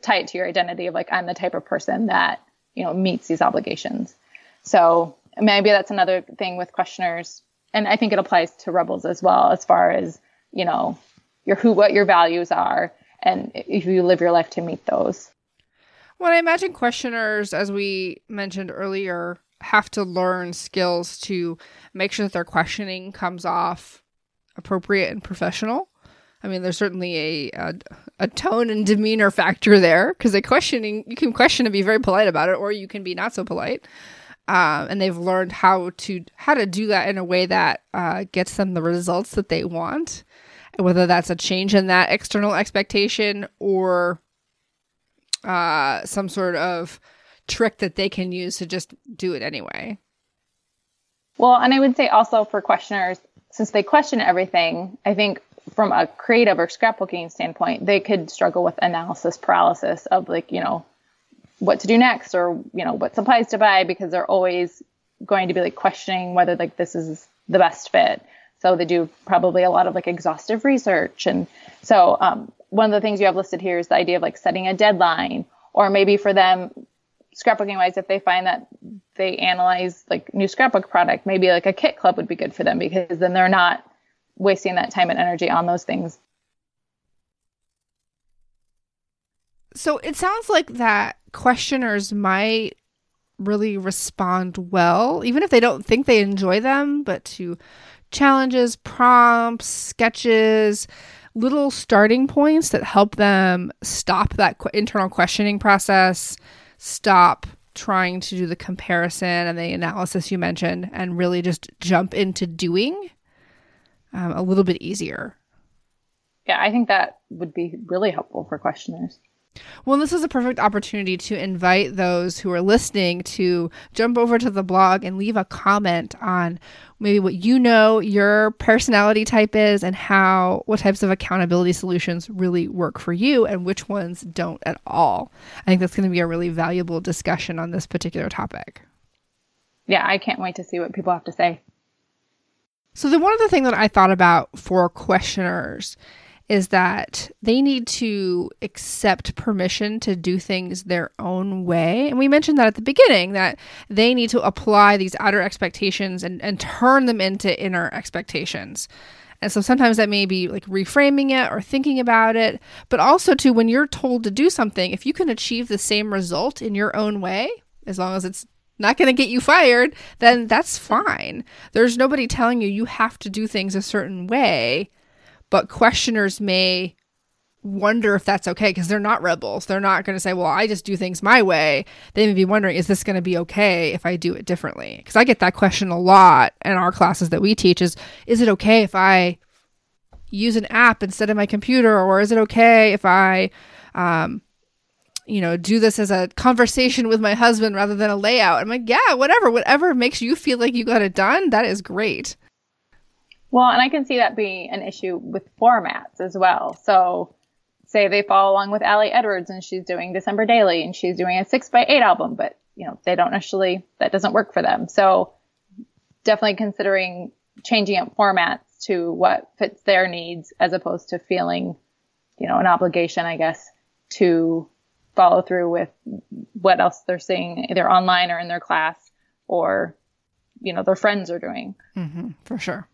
tie it to your identity of like, I'm the type of person that, you know, meets these obligations. So maybe that's another thing with questioners. And I think it applies to rebels as well, as far as, you know, your who, what your values are, and if you live your life to meet those. Well, I imagine questioners, as we mentioned earlier, have to learn skills to make sure that their questioning comes off appropriate and professional. I mean, there's certainly a a, a tone and demeanor factor there because a questioning you can question and be very polite about it, or you can be not so polite. Um, and they've learned how to how to do that in a way that uh, gets them the results that they want, whether that's a change in that external expectation or uh, some sort of trick that they can use to just do it anyway. Well, and I would say also for questioners, since they question everything, I think from a creative or scrapbooking standpoint, they could struggle with analysis paralysis of like, you know, what to do next or, you know, what supplies to buy because they're always going to be like questioning whether like this is the best fit. So they do probably a lot of like exhaustive research. And so um, one of the things you have listed here is the idea of like setting a deadline or maybe for them scrapbooking wise, if they find that they analyze like new scrapbook product, maybe like a kit club would be good for them because then they're not wasting that time and energy on those things. So it sounds like that questioners might really respond well, even if they don't think they enjoy them, but to challenges, prompts, sketches, little starting points that help them stop that internal questioning process stop trying to do the comparison and the analysis you mentioned and really just jump into doing um, a little bit easier. Yeah, I think that would be really helpful for questioners. Well, this is a perfect opportunity to invite those who are listening to jump over to the blog and leave a comment on maybe what you know your personality type is and how what types of accountability solutions really work for you and which ones don't at all. I think that's going to be a really valuable discussion on this particular topic. Yeah, I can't wait to see what people have to say. So, the one other thing that I thought about for questioners is that they need to accept permission to do things their own way. And we mentioned that at the beginning that they need to apply these outer expectations and, and turn them into inner expectations. And so sometimes that may be like reframing it or thinking about it, but also to when you're told to do something, if you can achieve the same result in your own way, as long as it's not going to get you fired, then that's fine. There's nobody telling you you have to do things a certain way but questioners may wonder if that's okay because they're not rebels. They're not going to say, well, I just do things my way. They may be wondering, is this going to be okay if I do it differently? Because I get that question a lot in our classes that we teach is, is it okay if I use an app instead of my computer? Or is it okay if I, um, you know, do this as a conversation with my husband rather than a layout? I'm like, yeah, whatever, whatever makes you feel like you got it done, that is great. Well, and I can see that being an issue with formats as well. So say they follow along with Ali Edwards and she's doing December Daily and she's doing a six by eight album, but you know, they don't necessarily, that doesn't work for them. So definitely considering changing up formats to what fits their needs as opposed to feeling, you know, an obligation, I guess, to follow through with what else they're seeing either online or in their class or, you know, their friends are doing. Mm-hmm, for sure.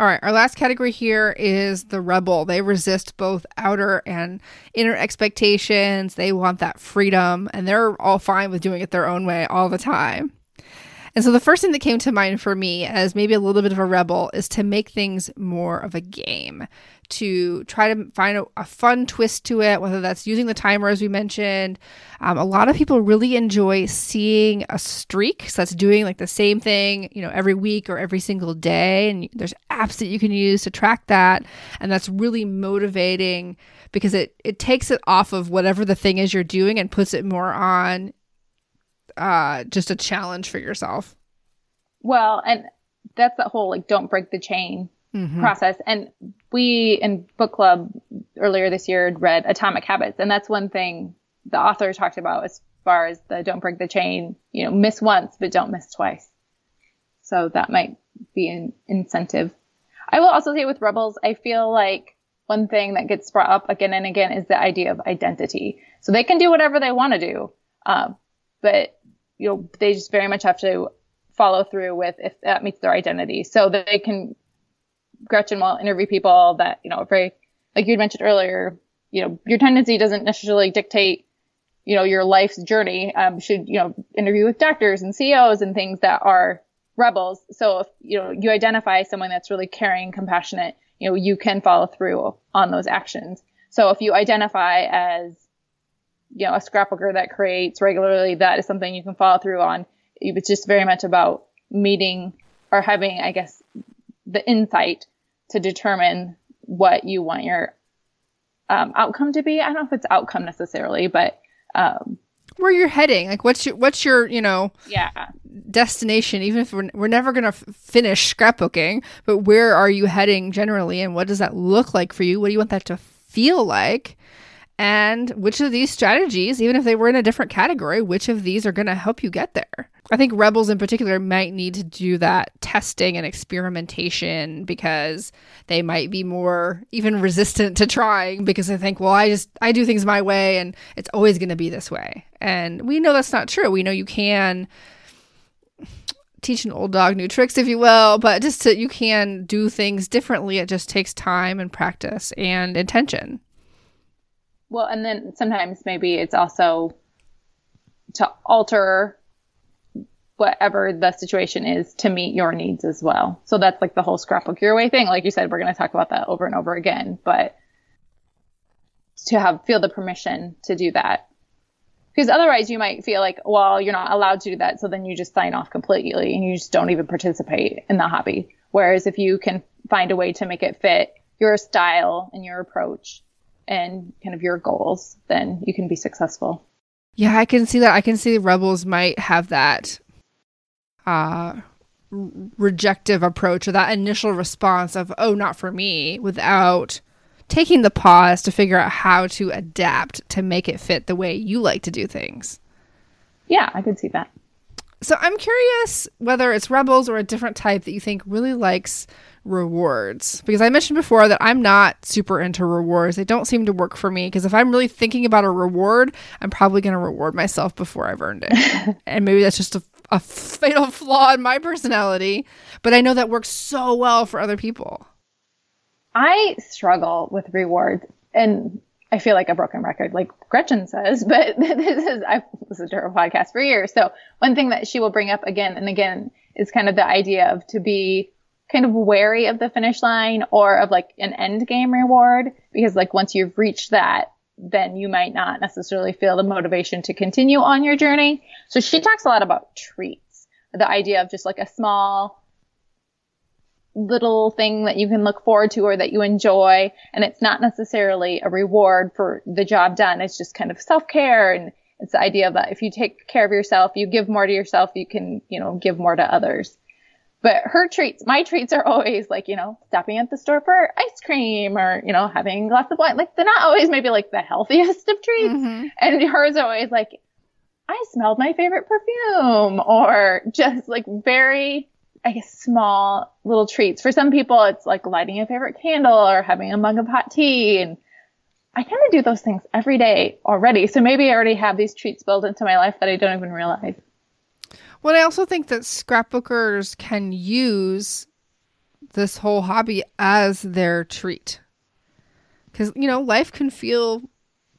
All right, our last category here is the rebel. They resist both outer and inner expectations. They want that freedom, and they're all fine with doing it their own way all the time. And so the first thing that came to mind for me as maybe a little bit of a rebel is to make things more of a game, to try to find a, a fun twist to it, whether that's using the timer, as we mentioned. Um, a lot of people really enjoy seeing a streak. So that's doing like the same thing, you know, every week or every single day. And there's apps that you can use to track that. And that's really motivating because it, it takes it off of whatever the thing is you're doing and puts it more on uh, just a challenge for yourself. Well, and that's the whole like don't break the chain mm-hmm. process. And we in book club earlier this year read Atomic Habits, and that's one thing the author talked about as far as the don't break the chain. You know, miss once but don't miss twice. So that might be an incentive. I will also say with Rebels, I feel like one thing that gets brought up again and again is the idea of identity. So they can do whatever they want to do, uh, but you know, they just very much have to follow through with if that meets their identity. So they can, Gretchen will interview people that, you know, very, like you mentioned earlier, you know, your tendency doesn't necessarily dictate, you know, your life's journey. Um, should, you know, interview with doctors and CEOs and things that are rebels. So if, you know, you identify someone that's really caring, compassionate, you know, you can follow through on those actions. So if you identify as you know, a scrapbooker that creates regularly, that is something you can follow through on. It's just very much about meeting or having, I guess, the insight to determine what you want your um, outcome to be. I don't know if it's outcome necessarily, but um, where you're heading. Like, what's your what's your you know yeah destination? Even if we're we're never gonna f- finish scrapbooking, but where are you heading generally, and what does that look like for you? What do you want that to feel like? And which of these strategies, even if they were in a different category, which of these are going to help you get there. I think rebels in particular might need to do that testing and experimentation because they might be more even resistant to trying because they think, well, I just I do things my way and it's always going to be this way. And we know that's not true. We know you can teach an old dog new tricks if you will, but just to, you can do things differently. It just takes time and practice and intention. Well, and then sometimes maybe it's also to alter whatever the situation is to meet your needs as well. So that's like the whole scrapbook your way thing. Like you said, we're going to talk about that over and over again, but to have feel the permission to do that. Because otherwise you might feel like, well, you're not allowed to do that. So then you just sign off completely and you just don't even participate in the hobby. Whereas if you can find a way to make it fit your style and your approach, and kind of your goals, then you can be successful. Yeah, I can see that. I can see rebels might have that uh rejective approach or that initial response of oh not for me without taking the pause to figure out how to adapt to make it fit the way you like to do things. Yeah, I can see that. So I'm curious whether it's rebels or a different type that you think really likes rewards because I mentioned before that I'm not super into rewards. They don't seem to work for me because if I'm really thinking about a reward, I'm probably going to reward myself before I've earned it. and maybe that's just a, a fatal flaw in my personality, but I know that works so well for other people. I struggle with rewards and I feel like a broken record, like Gretchen says, but this is, I've listened to her podcast for years. So one thing that she will bring up again and again is kind of the idea of to be kind of wary of the finish line or of like an end game reward because like once you've reached that, then you might not necessarily feel the motivation to continue on your journey. So she talks a lot about treats, the idea of just like a small little thing that you can look forward to or that you enjoy. And it's not necessarily a reward for the job done. It's just kind of self care. And it's the idea that if you take care of yourself, you give more to yourself, you can, you know, give more to others. But her treats, my treats are always like, you know, stopping at the store for ice cream or, you know, having a glass of wine. Like they're not always maybe like the healthiest of treats. Mm-hmm. And hers are always like, I smelled my favorite perfume or just like very, I guess, small little treats. For some people, it's like lighting a favorite candle or having a mug of hot tea. And I kind of do those things every day already. So maybe I already have these treats built into my life that I don't even realize. Well, I also think that scrapbookers can use this whole hobby as their treat. Because, you know, life can feel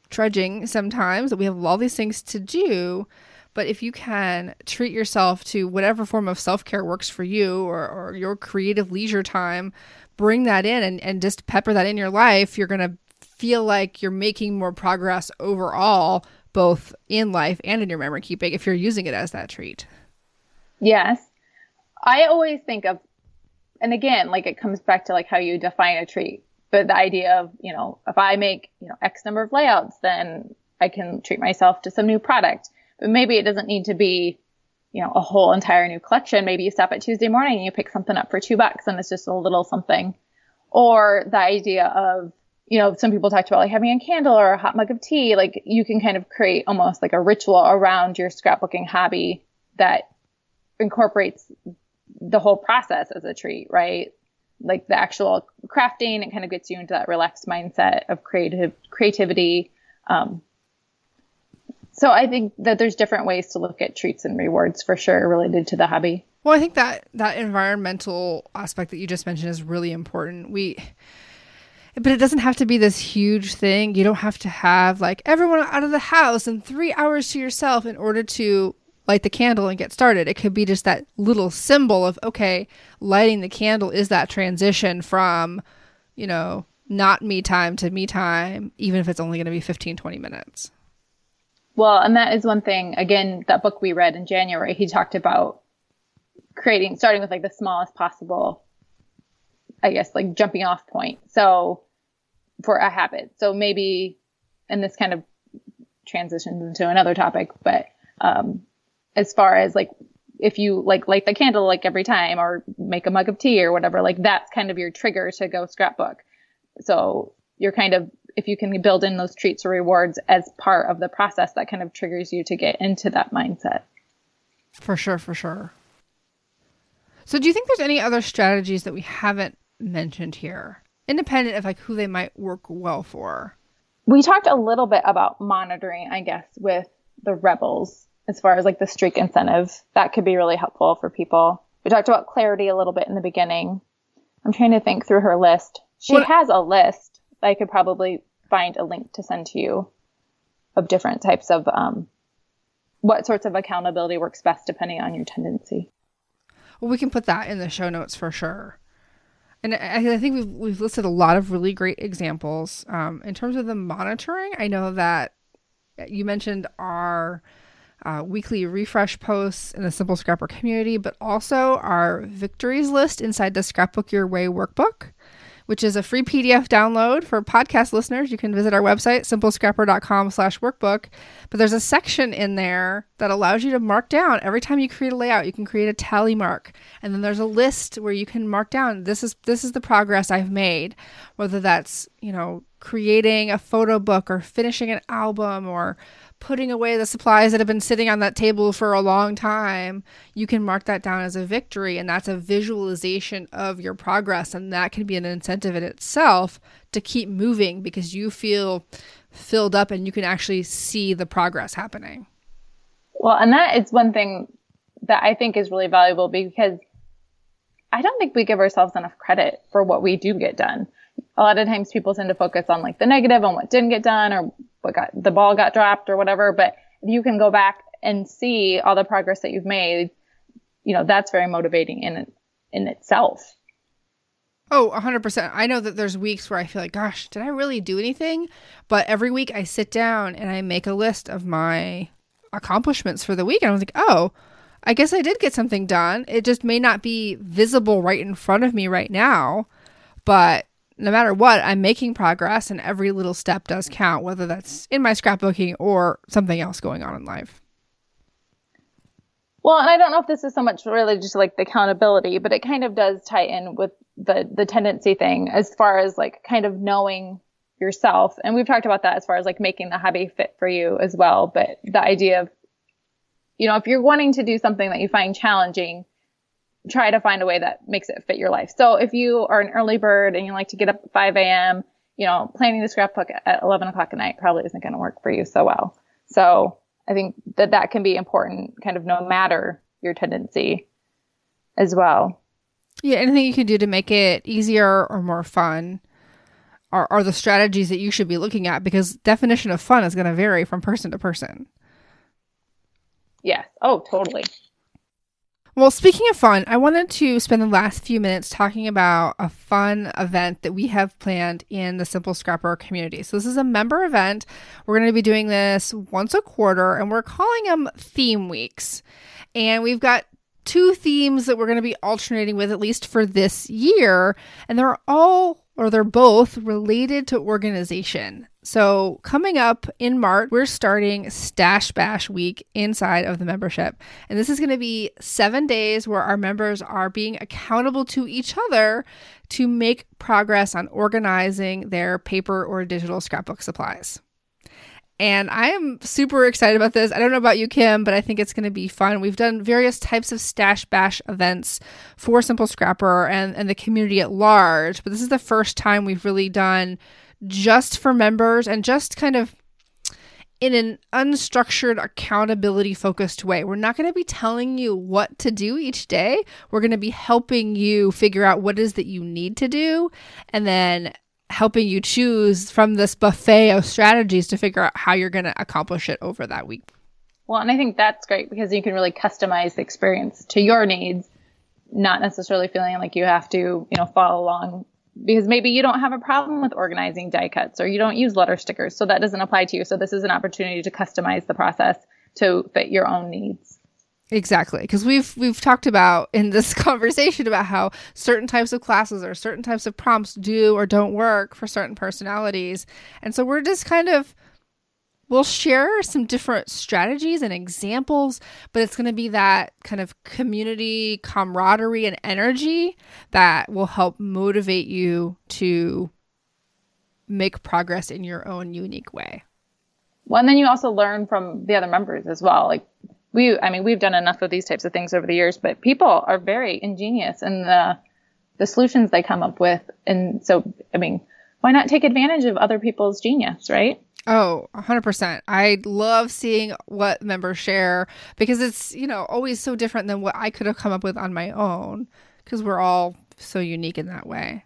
trudging sometimes, that we have all these things to do. But if you can treat yourself to whatever form of self care works for you or, or your creative leisure time, bring that in and, and just pepper that in your life, you're going to feel like you're making more progress overall, both in life and in your memory keeping, if you're using it as that treat. Yes. I always think of, and again, like it comes back to like how you define a treat, but the idea of, you know, if I make, you know, X number of layouts, then I can treat myself to some new product. But maybe it doesn't need to be, you know, a whole entire new collection. Maybe you stop at Tuesday morning and you pick something up for two bucks and it's just a little something. Or the idea of, you know, some people talked about like having a candle or a hot mug of tea. Like you can kind of create almost like a ritual around your scrapbooking hobby that incorporates the whole process as a treat, right? Like the actual crafting, it kind of gets you into that relaxed mindset of creative creativity. Um, so I think that there's different ways to look at treats and rewards for sure related to the hobby. Well, I think that that environmental aspect that you just mentioned is really important. We but it doesn't have to be this huge thing. You don't have to have like everyone out of the house and 3 hours to yourself in order to light the candle and get started. It could be just that little symbol of, okay, lighting the candle is that transition from, you know, not me time to me time, even if it's only going to be 15, 20 minutes. Well, and that is one thing, again, that book we read in January, he talked about creating, starting with like the smallest possible, I guess, like jumping off point. So for a habit. So maybe, and this kind of transitions into another topic, but um, as far as like if you like light the candle like every time or make a mug of tea or whatever, like that's kind of your trigger to go scrapbook. So you're kind of if you can build in those treats or rewards as part of the process, that kind of triggers you to get into that mindset. For sure, for sure. So do you think there's any other strategies that we haven't mentioned here? Independent of like who they might work well for. We talked a little bit about monitoring, I guess, with the rebels as far as like the streak incentive. That could be really helpful for people. We talked about clarity a little bit in the beginning. I'm trying to think through her list. She what? has a list. I could probably find a link to send to you of different types of um, what sorts of accountability works best depending on your tendency. Well, we can put that in the show notes for sure. And I, I think we've we've listed a lot of really great examples. Um, in terms of the monitoring, I know that you mentioned our uh, weekly refresh posts in the Simple Scrapper community, but also our victories list inside the Scrapbook Your Way workbook, which is a free PDF download for podcast listeners. You can visit our website, simplescrapper.com slash workbook. But there's a section in there that allows you to mark down every time you create a layout, you can create a tally mark. And then there's a list where you can mark down this is this is the progress I've made, whether that's, you know, creating a photo book or finishing an album or putting away the supplies that have been sitting on that table for a long time, you can mark that down as a victory. And that's a visualization of your progress. And that can be an incentive in itself to keep moving because you feel filled up and you can actually see the progress happening. Well, and that is one thing that I think is really valuable because I don't think we give ourselves enough credit for what we do get done. A lot of times people tend to focus on like the negative on what didn't get done or what got the ball got dropped or whatever. But if you can go back and see all the progress that you've made, you know, that's very motivating in in itself. Oh, 100%. I know that there's weeks where I feel like, gosh, did I really do anything? But every week I sit down and I make a list of my accomplishments for the week. And I was like, oh, I guess I did get something done. It just may not be visible right in front of me right now, but no matter what, I'm making progress and every little step does count, whether that's in my scrapbooking or something else going on in life. Well, and I don't know if this is so much really just like the accountability, but it kind of does tie in with the the tendency thing as far as like kind of knowing yourself. And we've talked about that as far as like making the hobby fit for you as well. But the idea of, you know, if you're wanting to do something that you find challenging, try to find a way that makes it fit your life. So if you are an early bird and you like to get up at 5 a.m., you know, planning the scrapbook at 11 o'clock at night probably isn't going to work for you so well. So I think that that can be important kind of no matter your tendency as well. Yeah, anything you can do to make it easier or more fun are, are the strategies that you should be looking at because definition of fun is going to vary from person to person. Yes. Oh, totally. Well, speaking of fun, I wanted to spend the last few minutes talking about a fun event that we have planned in the Simple Scrapper community. So, this is a member event. We're going to be doing this once a quarter, and we're calling them theme weeks. And we've got two themes that we're going to be alternating with, at least for this year. And they're all, or they're both, related to organization. So, coming up in March, we're starting Stash Bash week inside of the membership. And this is going to be seven days where our members are being accountable to each other to make progress on organizing their paper or digital scrapbook supplies. And I am super excited about this. I don't know about you, Kim, but I think it's going to be fun. We've done various types of Stash Bash events for Simple Scrapper and, and the community at large, but this is the first time we've really done just for members and just kind of in an unstructured, accountability focused way. We're not going to be telling you what to do each day. We're going to be helping you figure out what is that you need to do and then helping you choose from this buffet of strategies to figure out how you're going to accomplish it over that week. Well, and I think that's great because you can really customize the experience to your needs, not necessarily feeling like you have to, you know, follow along because maybe you don't have a problem with organizing die cuts or you don't use letter stickers. So that doesn't apply to you. So this is an opportunity to customize the process to fit your own needs. Exactly, because we've we've talked about in this conversation about how certain types of classes or certain types of prompts do or don't work for certain personalities, and so we're just kind of We'll share some different strategies and examples, but it's going to be that kind of community camaraderie and energy that will help motivate you to make progress in your own unique way. Well, and then you also learn from the other members as well. Like we, I mean, we've done enough of these types of things over the years, but people are very ingenious in the the solutions they come up with. And so, I mean, why not take advantage of other people's genius, right? Oh, 100%. I love seeing what members share because it's, you know, always so different than what I could have come up with on my own because we're all so unique in that way.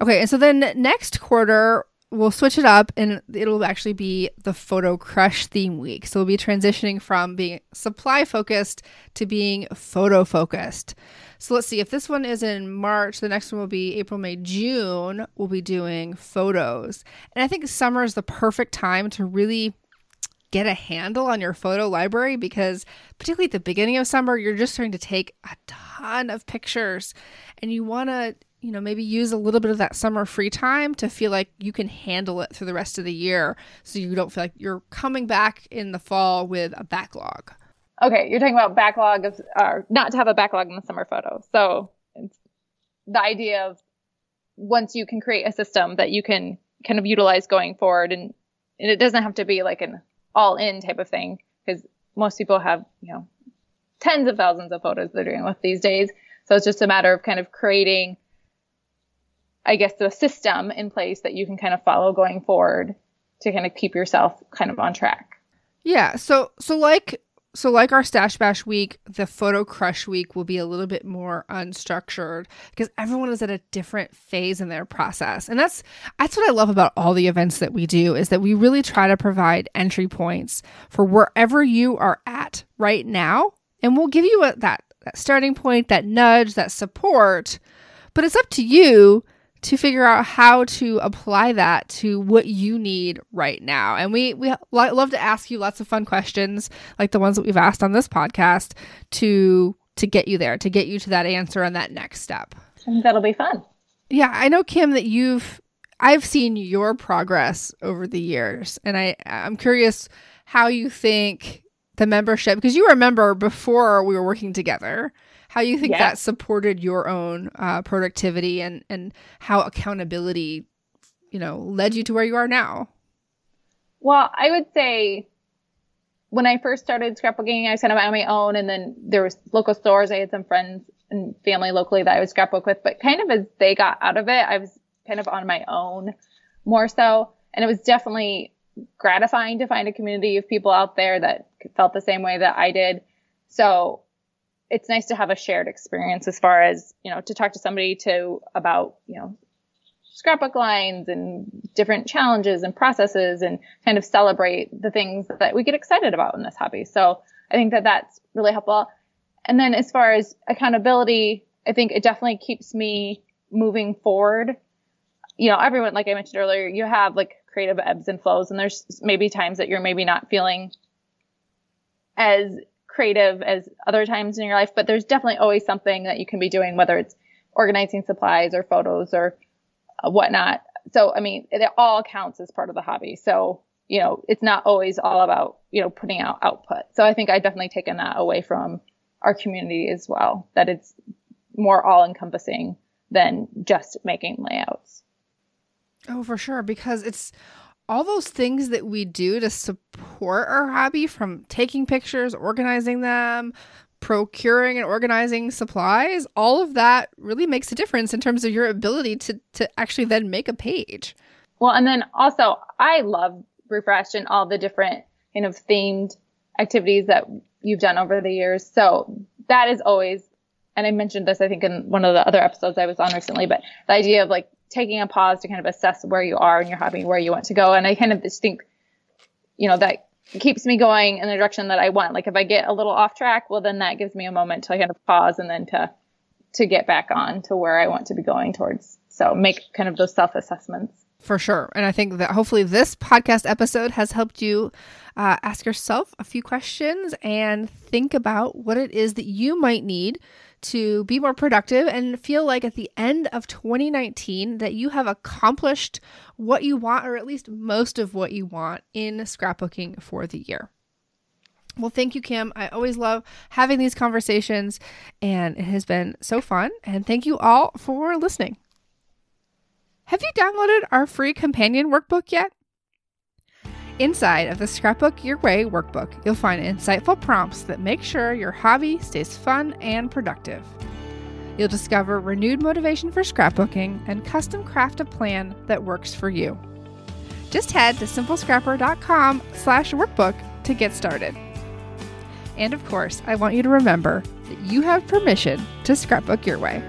Okay, and so then next quarter, we'll switch it up and it'll actually be the photo crush theme week. So we'll be transitioning from being supply focused to being photo focused. So let's see if this one is in March, the next one will be April, May, June. We'll be doing photos. And I think summer is the perfect time to really get a handle on your photo library because particularly at the beginning of summer you're just starting to take a ton of pictures and you want to you know, maybe use a little bit of that summer free time to feel like you can handle it through the rest of the year so you don't feel like you're coming back in the fall with a backlog. Okay, you're talking about backlog of, or not to have a backlog in the summer photo. So it's the idea of once you can create a system that you can kind of utilize going forward and, and it doesn't have to be like an all in type of thing because most people have, you know, tens of thousands of photos they're doing with these days. So it's just a matter of kind of creating I guess, the system in place that you can kind of follow going forward to kind of keep yourself kind of on track. Yeah. So, so like, so like our stash bash week, the photo crush week will be a little bit more unstructured because everyone is at a different phase in their process. And that's that's what I love about all the events that we do is that we really try to provide entry points for wherever you are at right now. And we'll give you a, that that starting point, that nudge, that support. But it's up to you to figure out how to apply that to what you need right now. And we we love to ask you lots of fun questions like the ones that we've asked on this podcast to to get you there, to get you to that answer and that next step. That'll be fun. Yeah, I know Kim that you've I've seen your progress over the years and I I'm curious how you think the membership because you remember before we were working together how do you think Yeah. that supported your own uh, productivity and and how accountability you know led you to where you are now Well, I would say when I first started scrapbooking, I was kind of on my own, and then there was local stores. I had some friends and family locally that I would scrapbook with, but kind of as they got out of it, I was kind of on my own more so, and it was definitely gratifying to find a community of people out there that felt the same way that I did. So it's nice to have a shared experience as far as you know to talk to somebody to about you know scrapbook lines and different challenges and processes and kind of celebrate the things that we get excited about in this hobby. So I think that that's really helpful. And then as far as accountability, I think it definitely keeps me moving forward. You know, everyone, like I mentioned earlier, you have like creative ebbs and flows, and there's maybe times that you're maybe not feeling as creative as other times in your life, but there's definitely always something that you can be doing, whether it's organizing supplies or photos or uh, whatnot. So, I mean, it all counts as part of the hobby. So, you know, it's not always all about, you know, putting out output. So I think I've definitely taken that away from our community as well, that it's more all encompassing than just making layouts. Oh, for sure. Because it's all those things that we do to support our hobby from taking pictures, organizing them, procuring and organizing supplies, all of that really makes a difference in terms of your ability to, to actually then make a page. Well, and then also, I love Refresh and all the different kind of themed activities that you've done over the years. So that is always, and I mentioned this, I think, in one of the other episodes I was on recently, but the idea of like taking a pause to kind of assess where you are in your hobby, where you want to go. And I kind of just think, you know, that keeps me going in the direction that I want. Like if I get a little off track, well, then that gives me a moment to kind of pause and then to, to get back on to where I want to be going towards. So make kind of those self assessments. For sure. And I think that hopefully this podcast episode has helped you uh, ask yourself a few questions and think about what it is that you might need to be more productive and feel like at the end of 2019 that you have accomplished what you want, or at least most of what you want in scrapbooking for the year. Well, thank you, Kim. I always love having these conversations, and it has been so fun. And thank you all for listening. Have you downloaded our free companion workbook yet? Inside of the Scrapbook Your Way workbook, you'll find insightful prompts that make sure your hobby stays fun and productive. You'll discover renewed motivation for scrapbooking and custom craft a plan that works for you. Just head to simplescrapper.com slash workbook to get started. And of course, I want you to remember that you have permission to scrapbook your way.